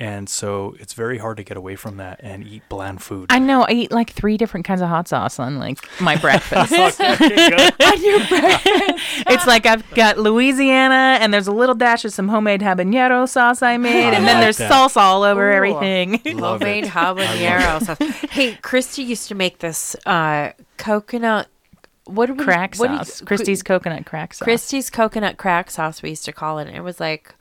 And so it's very hard to get away from that and eat bland food. I know. I eat like three different kinds of hot sauce on like my <laughs> breakfast. <laughs> on your breakfast. it's like I've got Louisiana, and there's a little dash of some homemade habanero sauce I made, I and then like there's that. salsa all over Ooh. everything. <laughs> Love Homemade it. habanero sauce. Hey, Christy used to make this uh, coconut. What do we, crack what do you- sauce. Christie's coconut crack sauce. Christie's coconut crack sauce. We used to call it. And it was like,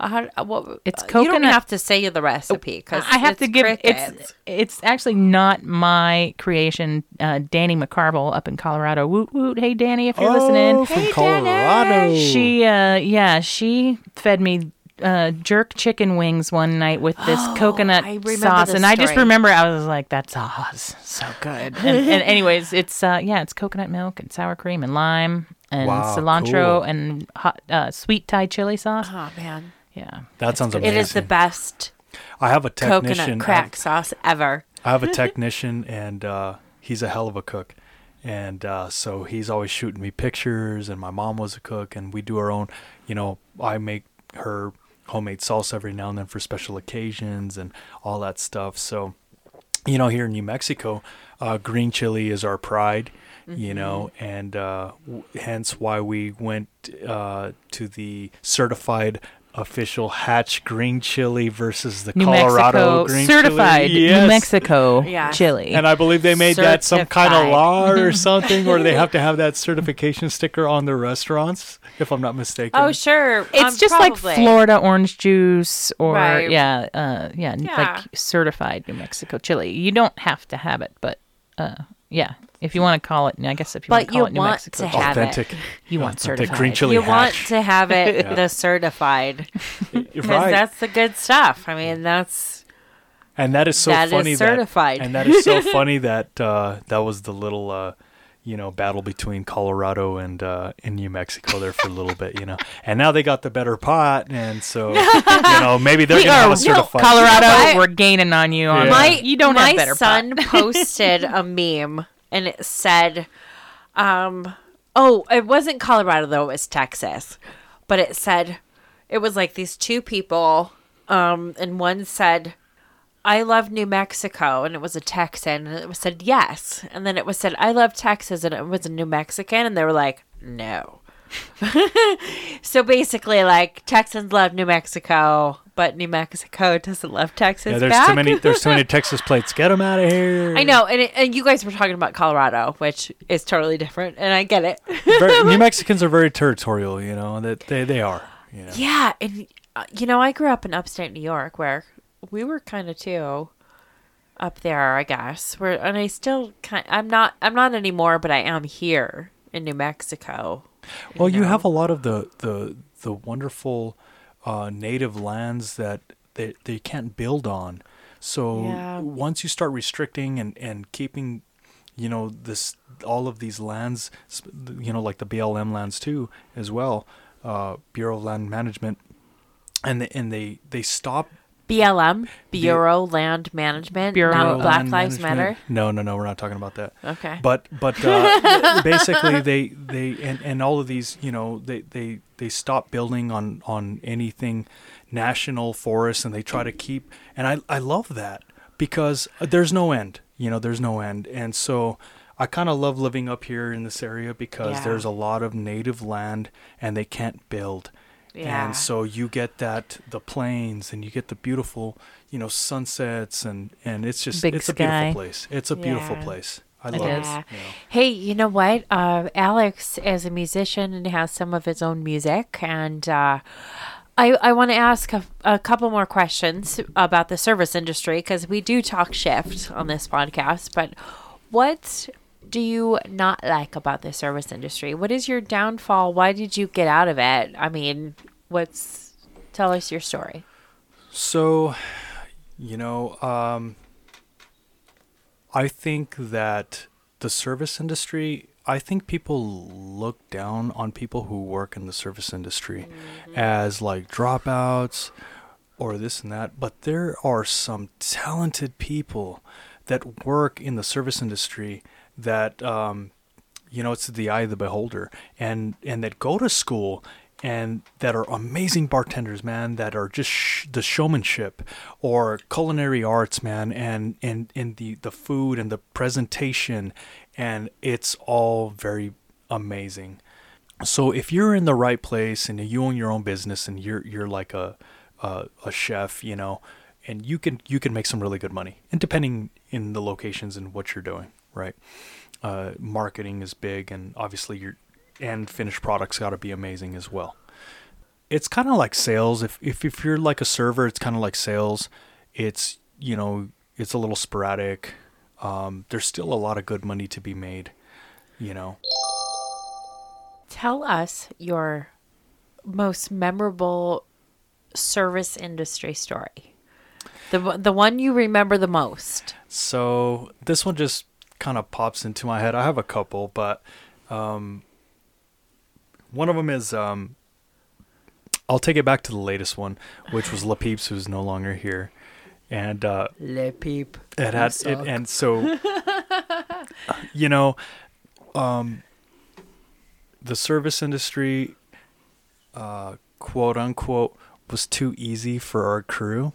how, uh, what? It's You don't have to say the recipe because I have to give it's it's actually not my creation. Uh, Danny McCarville up in Colorado. Woot woot! Hey Danny, if you're oh, listening, from Colorado. she uh yeah she fed me uh jerk chicken wings one night with this coconut sauce, this and I just remember I was like, "That sauce, so good." And, and <laughs> anyways, it's uh yeah, it's coconut milk and sour cream and lime and Wow, cilantro cool. and hot uh, sweet Thai chili sauce. Oh man, Yeah. That sounds It amazing. is the best I have a technician. coconut crack sauce ever. I have a <laughs> technician, and uh, he's a hell of a cook. And uh, so he's always shooting me pictures. And my mom was a cook, and we do our own. You know, I make her homemade salsa every now and then for special occasions and all that stuff. So, you know, here in New Mexico, uh, green chili is our pride. You know, and uh, w- hence why we went uh, to the certified official Hatch green chili versus the New Colorado Mexico green certified chili. New Yes. Mexico <laughs> Yeah. chili. And I believe they made that some kind of Certified. law or <laughs> something, or they have to have that <laughs> certification sticker on their restaurants, if I'm not mistaken. Oh, sure. it's um, just probably. like Florida orange juice or Right. yeah, uh, yeah, Yeah. like certified New Mexico chili. You don't have to have it, but uh, yeah, if you want to call it, I guess if you want to call you it New want Mexico to chili, have it. <laughs> You want authentic certified. green chili You want to have it <laughs> Yeah. the certified <laughs> because right. that's the good stuff. I mean, that's and that is so that is funny certified. that and that is so funny that uh, that was the little uh, you know battle between Colorado and uh, and New Mexico there for a little bit, you know. And now they got the better pot, and so you know maybe they're We gonna have a certified. Colorado. You know what? we're gaining on you. On Yeah. my you don't my have better son pot. posted a meme and it said um oh it wasn't colorado though it was texas. But it said it was like these two people um and one said I love New Mexico, and it was a Texan, and it was said yes, and then it was said I love Texas, and it was a New Mexican, and they were like no. <laughs> so basically, like Texans love New Mexico, but New Mexico doesn't love Texas. Yeah, there's back. too many. There's too many <laughs> Texas plates. Get them out of here. I know, and, it, and you guys were talking about Colorado, which is totally different, and I get it. Very- <laughs> New Mexicans are very territorial. You know that they they are. You know. yeah, and uh, you know, I grew up in upstate New York, where we were kind of too up there, I guess. Where and I still kind. I'm not. I'm not anymore, but I am here in New Mexico. Well, you have a lot of the the the wonderful uh, native lands that they they can't build on. So Yeah. once you start restricting and and keeping, you know, this all of these lands, you know, like the BLM lands too, as well, uh, Bureau of Land Management, and they, and they they stop BLM, Bureau Land Management, Bureau not Black Land Lives Management. Matter. No, no, no, we're not talking about that. Okay. But but uh, <laughs> basically they they and, and all of these you know they they they stop building on on anything national forests and they try to keep and I I love that because there's no end you know there's no end and so I kind of love living up here in this area because Yeah. there's a lot of native land and they can't build. Yeah. And so you get that the plains and you get the beautiful, you know, sunsets and and it's just Big it's a beautiful place. It's a beautiful Yeah. place. I It love is. it. Yeah. you know. Hey, you know what? Uh, Alex is a musician and has some of his own music, and uh, I I want to ask a, a couple more questions about the service industry because we do talk shift on this podcast. But what do you not like about the service industry? What is your downfall? Why did you get out of it? I mean, what's tell us your story. So, you know, um, I think that the service industry, I think people look down on people who work in the service industry as like dropouts or this and that. But there are some talented people that work in the service industry that, um, you know, it's the eye of the beholder and, and that go to school and that are amazing bartenders, man, that are just sh- the showmanship or culinary arts, man, and and and the the food and the presentation, and it's all very amazing. So if you're in the right place and you own your own business and you're you're like a a, a chef, you know, and you can you can make some really good money, and depending in the locations and what you're doing, right? Uh, marketing is big, and obviously your and finished products got to be amazing as well. It's kind of like sales. If if if you're like a server, it's kind of like sales. It's you know it's a little sporadic. Um, there's still a lot of good money to be made. You know. Tell us your most memorable service industry story. The the one you remember the most. So this one just kind of pops into my head. I have a couple, but um, one of them is um, I'll take it back to the latest one, which was Le Peeps, who's no longer here, and uh, Le peep. it had it, and so <laughs> you know, um, the service industry, uh, quote unquote, was too easy for our crew.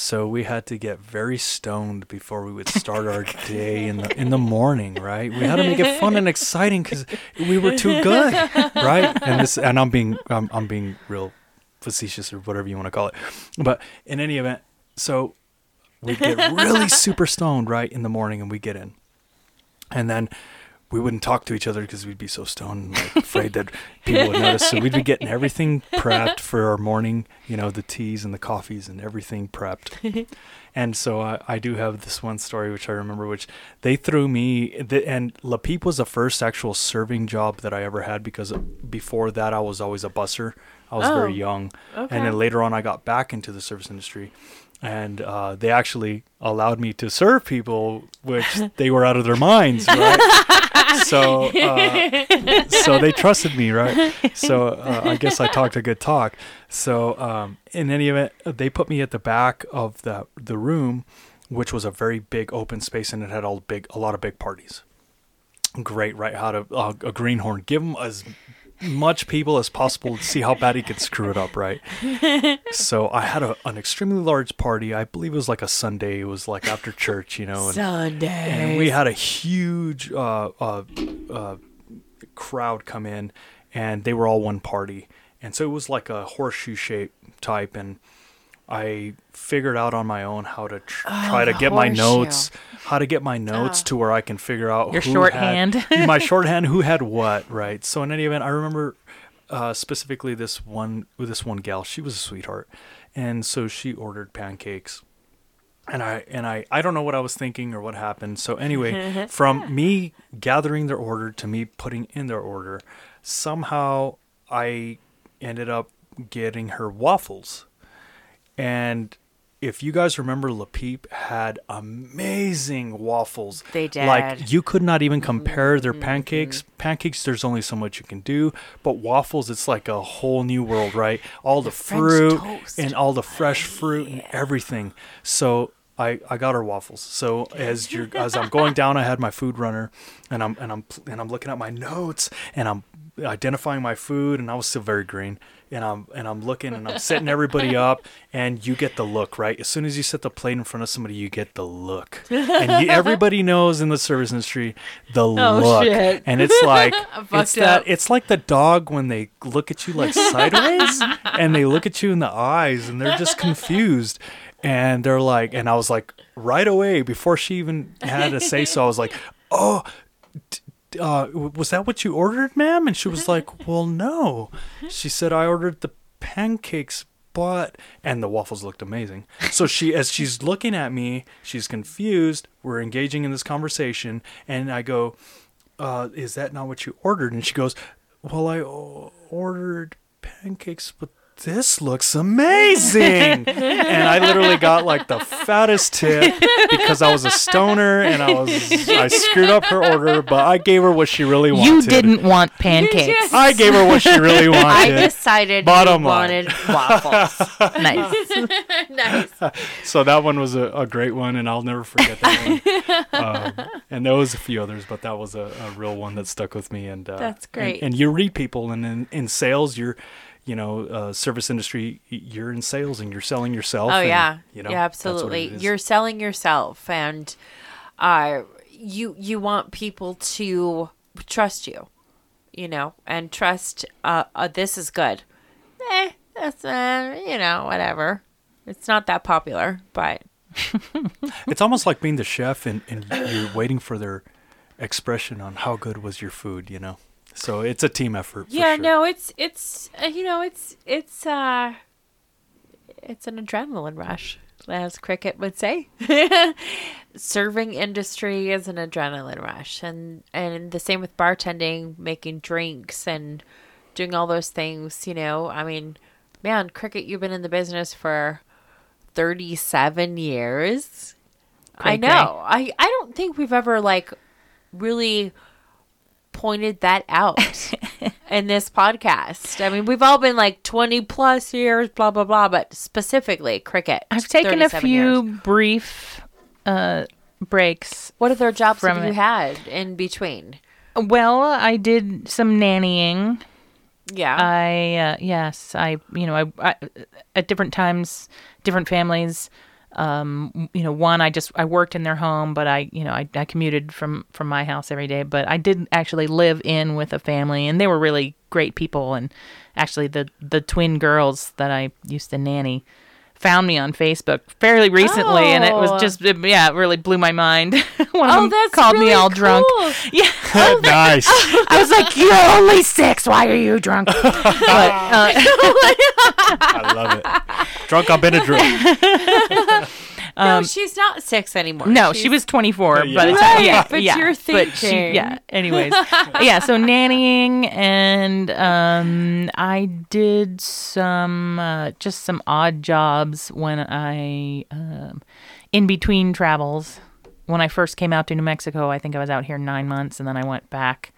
So we had to get very stoned before we would start our <laughs> day in the in the morning, right? We had to make it fun and exciting because we were too good, <laughs> right? And this, and I'm being I'm, I'm being real facetious or whatever you want to call it, but in any event, so we'd get really <laughs> super stoned right in the morning, and we get in, and then we wouldn't talk to each other because we'd be so stoned and like, afraid that people would notice. So we'd be getting <laughs> everything prepped for our morning, you know, the teas and the coffees and everything prepped. <laughs> and so I, I do have this one story which I remember, which they threw me, the, and Le Peep was the first actual serving job that I ever had because before that I was always a busser. I was Oh, very young. okay. And then later on I got back into the service industry. And uh, they actually allowed me to serve people, which they were out of their minds, right? <laughs> <laughs> so uh, so they trusted me, right? So uh, I guess I talked a good talk. So um, in any event, they put me at the back of the the room, which was a very big open space, and it had all big a lot of big parties. Great, right? How to uh, a greenhorn? Give them as much people as possible to see how bad he could screw it up, right? <laughs> so I had a, an extremely large party. I believe it was like a Sunday. It was like after church, you know. And, Sunday. and we had a huge uh, uh, uh, crowd come in, and they were all one party, and so it was like a horseshoe shape type, and I figured out on my own how to tr- try to get my notes, how to get my notes to where I can figure out Your who shorthand. had, <laughs> my shorthand, who had what, right? So in any event, I remember uh, specifically this one this one gal. She was a sweetheart, and so she ordered pancakes and I and I I don't know what I was thinking or what happened. So anyway, <laughs> from me gathering their order to me putting in their order, somehow I ended up getting her waffles. And if you guys remember, Le Peep had amazing waffles. They did. Like you could not even mm-hmm. compare their mm-hmm. pancakes. Pancakes, there's only so much you can do, but waffles, it's like a whole new world, right? All the, French fruit and all the fresh fruit and everything. So I, I got her waffles. So as you're as I'm going down, I had my food runner, and I'm and I'm and I'm looking at my notes, and I'm identifying my food, and I was still very green, and I'm and I'm looking, and I'm <laughs> setting everybody up, and you get the look right. As soon as you set the plate in front of somebody, you get the look, and you, everybody knows in the service industry the look, shit. and it's like <laughs> it's that it's like the dog when they look at you like sideways <laughs> and they look at you in the eyes and they're just confused and they're like and i was like right away before she even had to say so i was like oh d- uh, was that what you ordered ma'am? And she was <laughs> like well no. She said i ordered the pancakes but and the waffles looked amazing. So she as she's looking at me she's confused. We're engaging in this conversation. And i go uh, is that not what you ordered? And she goes, well, I o- ordered pancakes, but this looks amazing. and I literally got like the fattest tip because I was a stoner and I was, I screwed up her order, but I gave her what she really wanted. You didn't want pancakes. I gave her what she really wanted. I decided Bottom you line. wanted waffles. <laughs> nice. nice. <laughs> so that one was a, a great one, and I'll never forget that one. <laughs> um, and there was a few others, but that was a, a real one that stuck with me. And uh, That's and- great. And, you read people, and in, in sales, you're, you know, uh, service industry, you're in sales, and you're selling yourself. Oh and, yeah, you know, yeah, that's what it absolutely. You're selling yourself, and uh, you you want people to trust you, you know, and trust. Uh, uh this is good. Eh, that's uh, you know, whatever. It's not that popular, but <laughs> It's almost like being the chef, and, and you're waiting for their expression on how good was your food. You know, so it's a team effort. for yeah, sure. no, it's it's uh, you know, it's it's uh, it's an adrenaline rush, as Cricket would say. <laughs> Serving industry is an adrenaline rush, and and the same with bartending, making drinks, and doing all those things. You know, I mean, man, Cricket, you've been in the business for thirty-seven years. I Cray cray. know. I I don't think we've ever like really pointed that out <laughs> in this podcast. I mean, we've all been like 20 plus years, blah, blah, blah, but specifically cricket. I've taken a few years. brief uh, breaks. What other jobs have you it. had in between? Well, I did some nannying. Yeah. I uh, yes, I you know I, I at different times, different families. Um, you know, one I just I worked in their home, but I you know I, I commuted from from my house every day. But I did actually live in with a family, and they were really great people. And actually, the the twin girls that I used to nanny found me on Facebook fairly recently, and it Oh. was just it- yeah, it really blew my mind. <laughs> One of oh, them that's called me really all drunk. cool. <laughs> Yeah. <laughs> nice. I was like, "You're only six. Why are you drunk?" but uh, I love it. Drunk on Benadryl. No, she's not six anymore. Um, no, She's- she was 24. Yeah. But Right, yeah, but yeah, you're But she, thinking. yeah. Anyways, yeah. So nannying, and um, I did some uh, just some odd jobs when I um, in between travels. When I first came out to New Mexico, I think I was out here nine months, and then I went back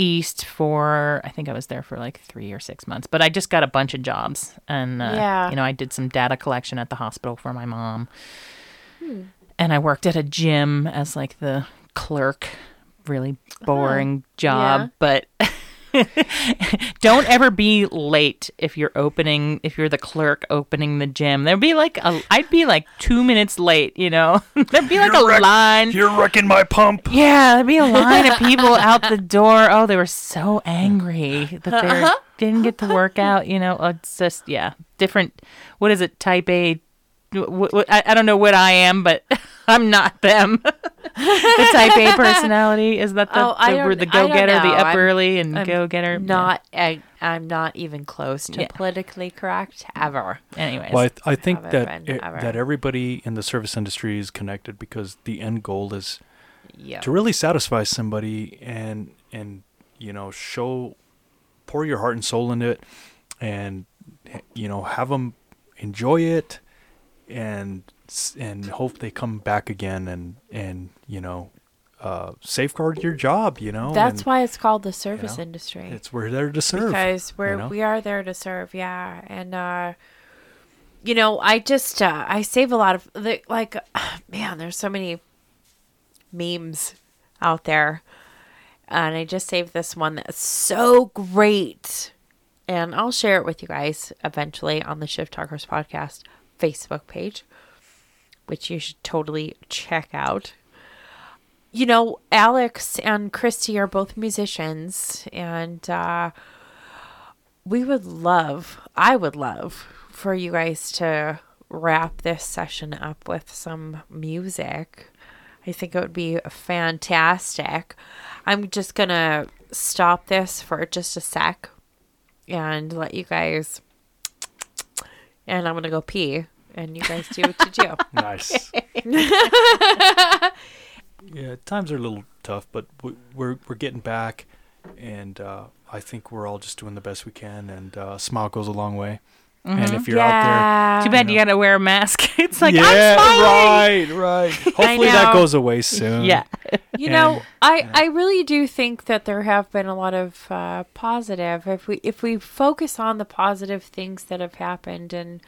east for I think I was there for like three or six months. But I just got a bunch of jobs, and uh, Yeah. you know I did some data collection at the hospital for my mom, Hmm. and I worked at a gym as like the clerk. Really boring job, yeah. but <laughs> <laughs> don't ever be late if you're opening if you're the clerk opening the gym. There'd be like a I'd be like two minutes late, you know. <laughs> There'd be like You're a wreck- line. You're wrecking my pump. Yeah, there'd be a line of people <laughs> out the door. Oh, they were so angry that they uh-huh. didn't get to work out. You know, it's just yeah, different. What is it? Type A. Wh- wh- I, I don't know what I am, but <laughs> I'm not them. the type A personality is that the Oh, I the, the go getter, the up I'm- early and go getter. Not, I, I'm not even close to Yeah. politically correct ever. Anyways, Well, I, th- I think that it- that everybody in the service industry is connected because the end goal is Yeah. to really satisfy somebody and and you know show pour your heart and soul into it and you know have them enjoy it and and hope they come back again and and you know uh, safeguard your job you know That's and why it's called the service know, industry. it's we're there to serve because we're you know? we are there to serve yeah and uh you know i just uh i save a lot of the like <sighs> man there's so many memes out there and i just saved this one that's so great and i'll share it with you guys eventually on the shift talkers podcast facebook page which you should totally check out you know, Alex and Christy are both musicians, and uh, we would love, I would love for you guys to wrap this session up with some music. I think it would be fantastic. I'm just going to stop this for just a sec and let you guys, and I'm going to go pee, and you guys do what you do. nice <laughs> yeah times are a little tough but we, we're we're getting back and uh, I think we're all just doing the best we can and uh, smile goes a long way and if you're out there too bad you got to wear a mask. <laughs> It's like yeah, I'm smiling. right, right. <laughs> Hopefully that know. goes away soon. Yeah. You know, And- I I really do think that there have been a lot of uh, positive. If we if we focus on the positive things that have happened, and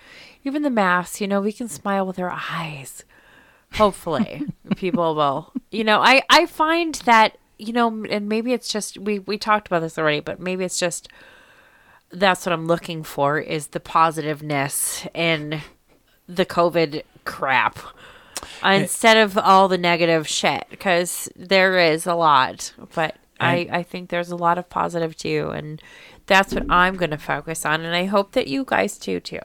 even the masks, you know, we can smile with our eyes. Hopefully, <laughs> people will. You know, I I find that you know, and maybe it's just we we talked about this already, but maybe it's just that's what I'm looking for is the positiveness in the COVID crap instead of all the negative shit because there is a lot but I, I think there's a lot of positive too and that's what i'm going to focus on and i hope that you guys do too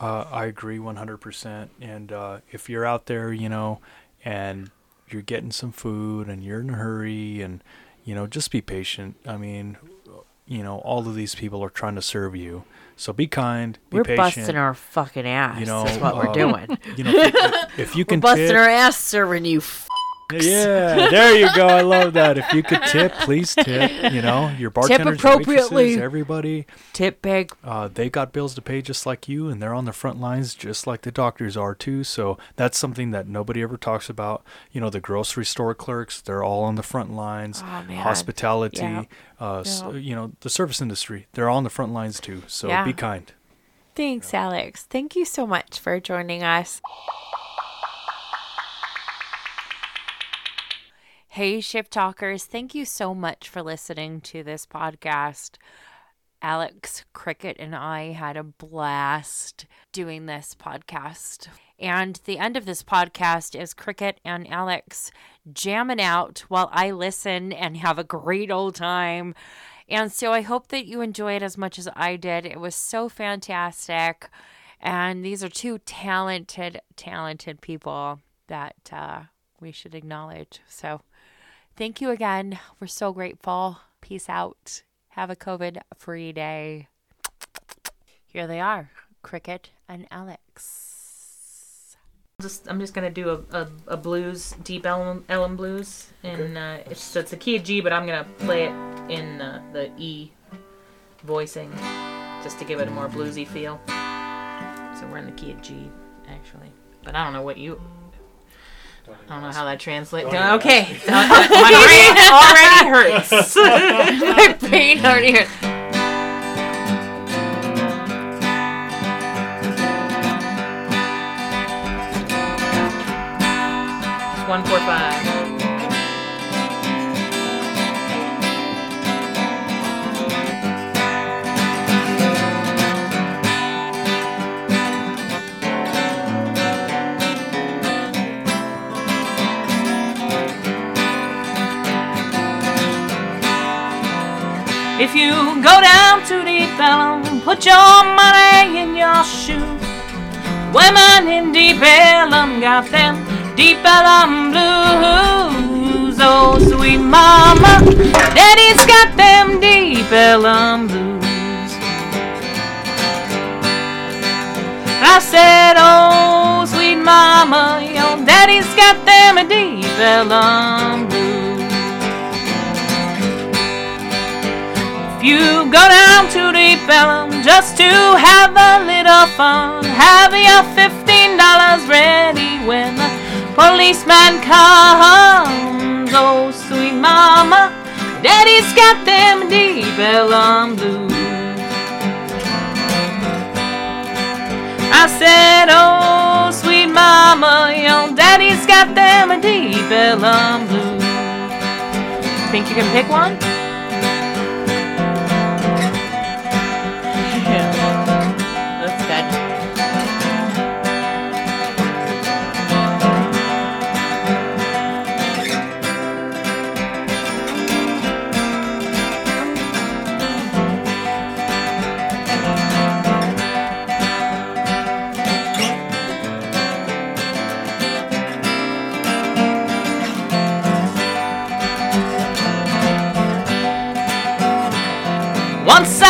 Uh, I agree 100%. And uh, if you're out there, you know, and you're getting some food and you're in a hurry and, you know, just be patient. I mean, you know, all of these people are trying to serve you. So be kind, be we're patient. busting our fucking ass you know, is what we're uh, doing You know, if, if you <laughs> we're can busting tip, our ass serving you f- Yeah, there you go. I love that. If you could tip, please tip. You know, your bartenders, your appropriately. everybody. Tip big. Uh, they got bills to pay just like you, and they're on the front lines just like the doctors are too. So that's something that nobody ever talks about. You know, the grocery store clerks, they're all on the front lines. Oh, man. Hospitality, Yeah. uh, Yeah. you know, the service industry, they're all on the front lines too. So Yeah. be kind. Thanks, Alex. Thank you so much for joining us. Hey, Shift Talkers. Thank you so much for listening to this podcast. Alex Cricket and I had a blast doing this podcast. And the end of this podcast is Cricket and Alex jamming out while I listen and have a great old time. And so I hope that you enjoy it as much as I did. It was so fantastic. And these are two talented, talented people that uh, we should acknowledge. So thank you again. We're so grateful. Peace out. Have a COVID free day. Here they are Cricket and Alex. Just, I'm just gonna do a, a, a blues, deep Ellum, Ellum blues, and uh, it's so it's a key of G, but I'm gonna play it in uh, the E voicing, just to give it a more bluesy feel. So we're in the key of G, actually, but I don't know what you. I don't know how that translates. Okay, <laughs> my brain already hurts. <laughs> <laughs> My brain already hurt. Put your money in your shoe. Women in Deep Ellum got them Deep Ellum blues. Oh, sweet mama, daddy's got them Deep Ellum blues. I said, oh, sweet mama, your daddy's got them Deep Ellum If you go down to Deep Ellum just to have a little fun, have your fifteen dollars ready when the policeman comes. Oh, sweet mama, daddy's got them Deep Ellum blues. I said, oh, sweet mama, your daddy's got them Deep Ellum blues. Think you can pick one?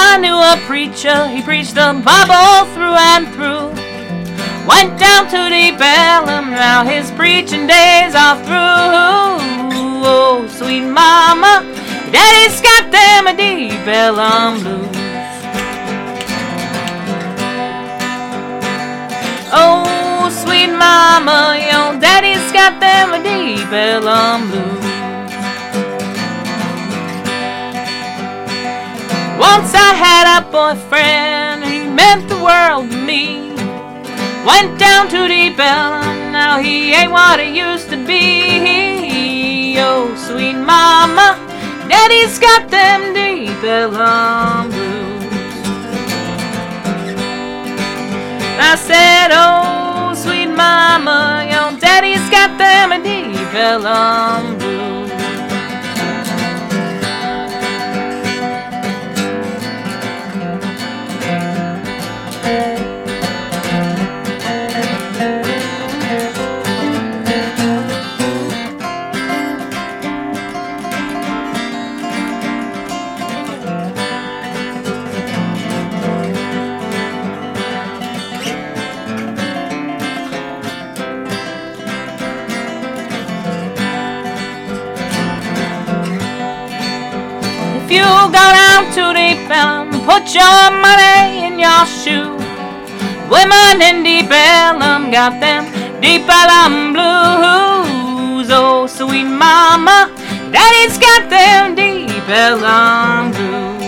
I knew a preacher, he preached the Bible through and through. Went down to Deep Ellum, now his preaching days are through. Oh, sweet mama, daddy's got them a Deep Ellum blues. Oh, sweet mama, your daddy's got them a Deep Ellum blues. Once I had a boyfriend, he meant the world to me. Went down to Deep Ellum, now he ain't what he used to be. Oh, sweet mama, daddy's got them Deep Ellum blues. I said, oh, sweet mama, your daddy's got them Deep Ellum blues. down to the bellum. Put your money in your shoe. Women in the bellum got them deep Ellum blues. Oh, sweet mama, daddy's got them deep Ellum blues.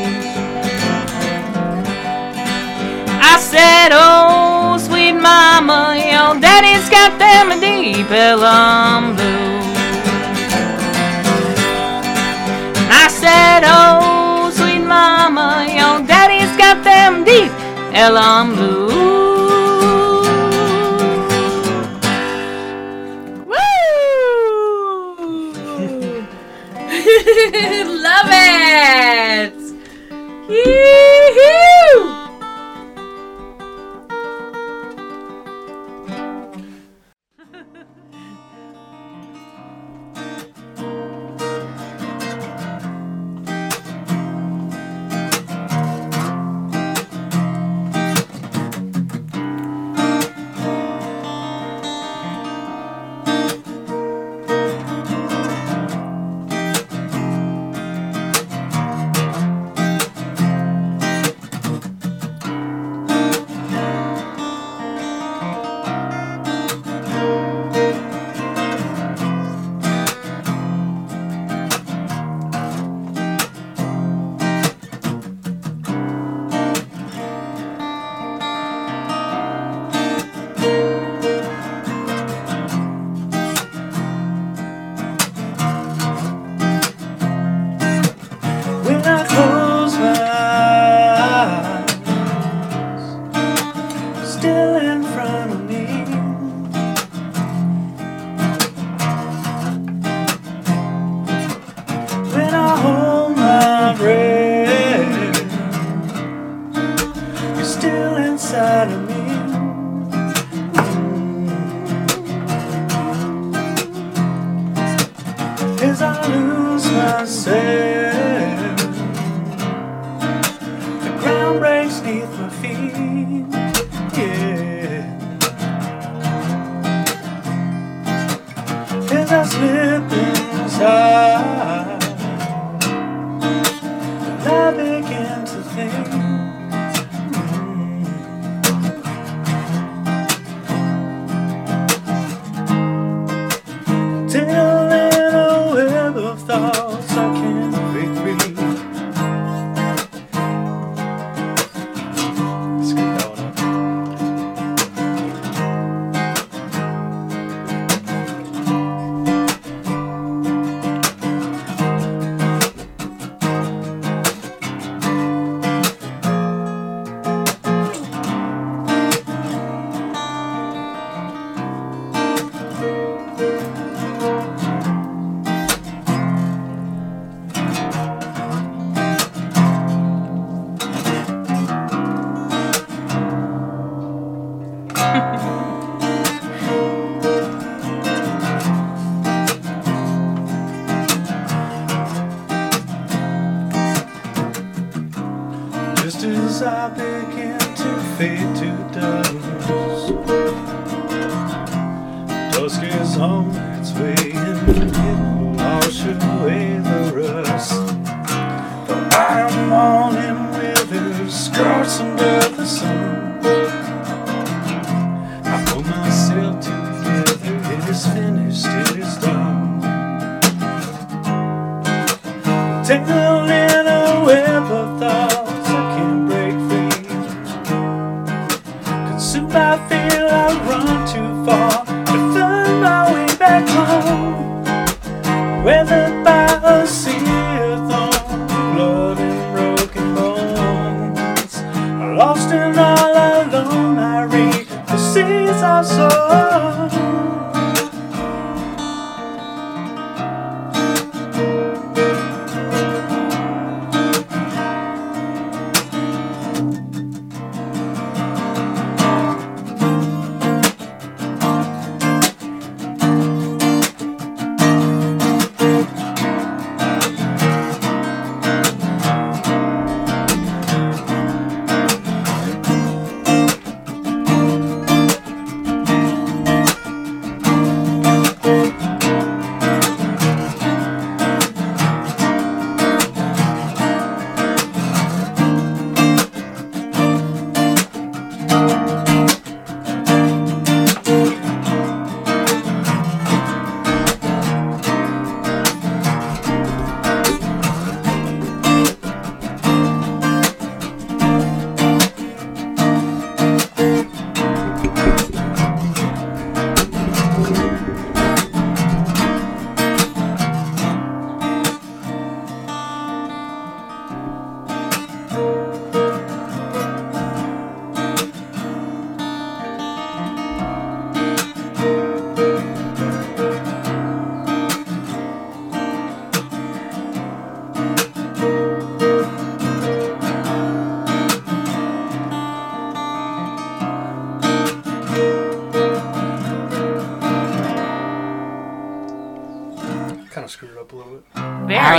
I said, oh, sweet mama, your daddy's got them deep Ellum blues. I said, oh mama, your daddy's got them deep Ellum blue. Woo! <laughs> Love it! Yeah!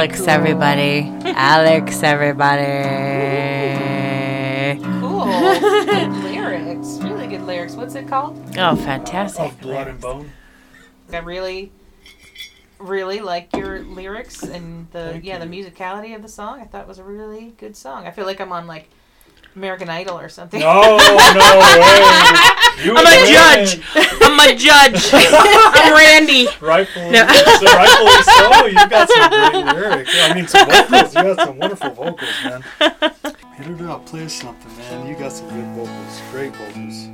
Alex, everybody. Alex, everybody. Cool. good <laughs> lyrics. Really good lyrics. What's it called? Oh, fantastic. Blood and bone. I really, really like your lyrics and the Thank yeah you. the musicality of the song. I thought it was a really good song. I feel like I'm on like American Idol or something. No, no way. <laughs> You I'm a win. judge. I'm a judge. <laughs> I'm Randy. Rightfully, so rightfully so. You got some <laughs> great lyrics. I mean, some vocals. You got some wonderful vocals, man. Hit it up. Play us something, man. You got some good vocals. Great vocals.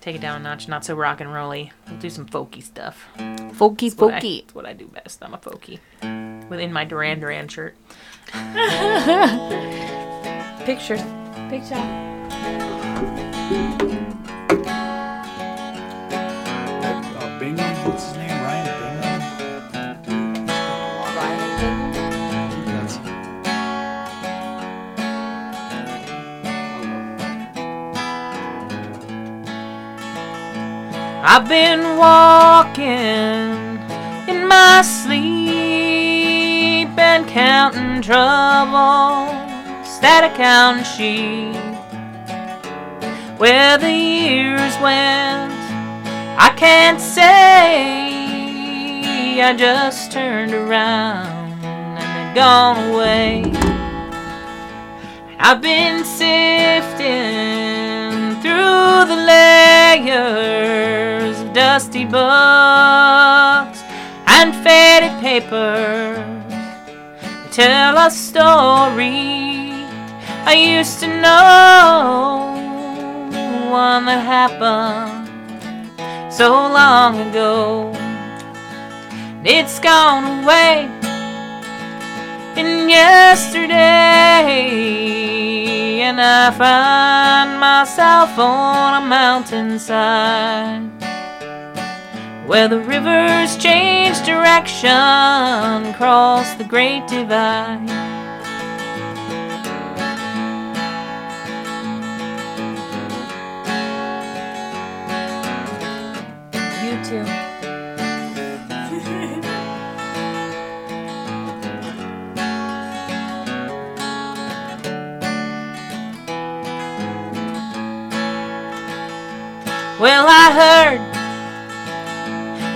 Take it down a notch. Not so rock and rolly. We'll do some folky stuff. Folky, It's what I- folky. It's what I do best. I'm a folky. Within my Duran Duran shirt. Oh. Pictures. Picture. Uh, Bingham. What's his name? Ryan Bingham. Dude, he's got a lot of- That's- I've been walking in my sleep and counting troubles that account sheet. Where the years went, I can't say. I just turned around and they're gone away. I've been sifting through the layers of dusty books and faded papers that tell a story I used to know, one that happened so long ago. It's gone away in yesterday, and I find myself on a mountainside where the rivers change direction, cross the great divide. Well, I heard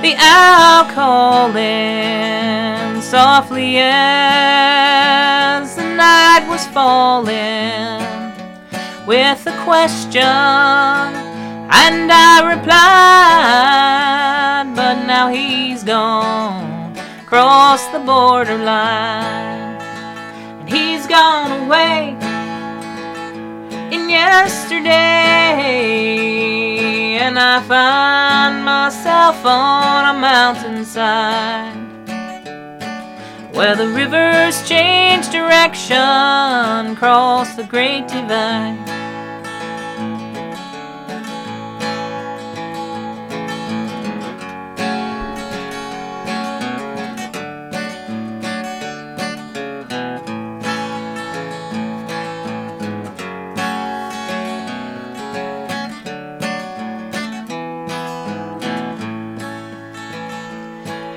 the owl calling softly as the night was falling with a question, and I replied, but now he's gone across the borderline, and he's gone away in yesterday, and I find myself on a mountainside where the rivers change direction, cross the great divide.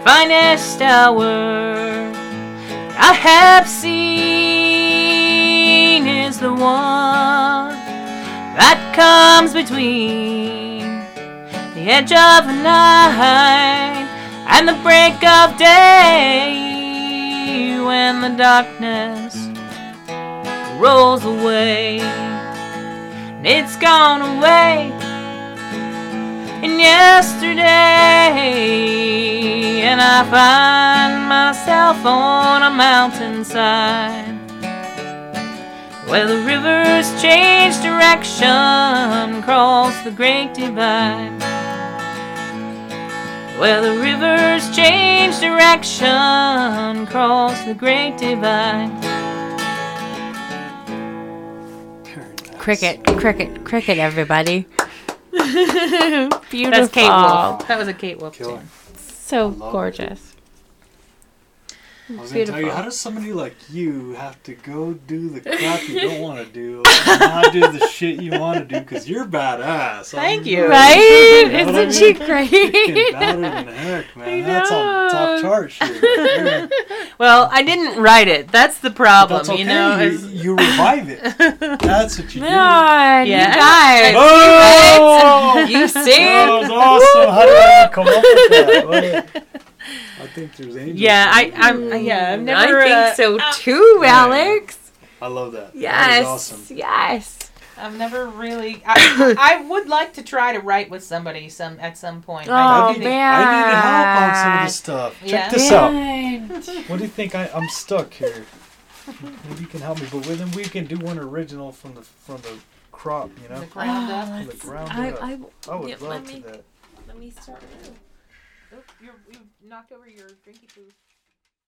Finest hour I have seen is the one that comes between the edge of night and the break of day when the darkness rolls away. It's gone away in yesterday, and I find myself on a mountainside where the rivers change direction, cross the great divide. Where the rivers change direction, cross the great divide. Cricket, cricket, cricket, everybody. Beautiful. <laughs> That's Kate Wolf. That was a Kate Wolf Killer. tune. So love it. gorgeous. I was gonna tell you, how does somebody like you have to go do the crap you don't want to do, and not do the shit you want to do because you're badass? Thank I'm you. Right? You know what I Isn't she mean? great? Freaking better than heck, man. I That's on top know. chart shit. right. Well, I didn't write it. That's the problem, That's okay. you know. you, is- you revive it. <laughs> That's what you do. Man, Yeah. you oh! guys. Oh! You see? That was awesome. How did I come up with that? What? I think there's angels. yeah, I, in I'm. Yeah, I've never I think uh, so uh, too, Yeah. Alex. I love that. Yes. That is awesome. Yes. I've never really. I, I would like to try to write with somebody some at some point. Oh, I do man. I need help on some of this stuff. Check Yeah. this out. What do you think? I, I'm stuck here. Maybe you can help me, but then we can do one original from the from the crop. You know, The ground up. from the ground I, up. I, I would yeah, love let to me- that. let me start. Knocked over your drinky poo.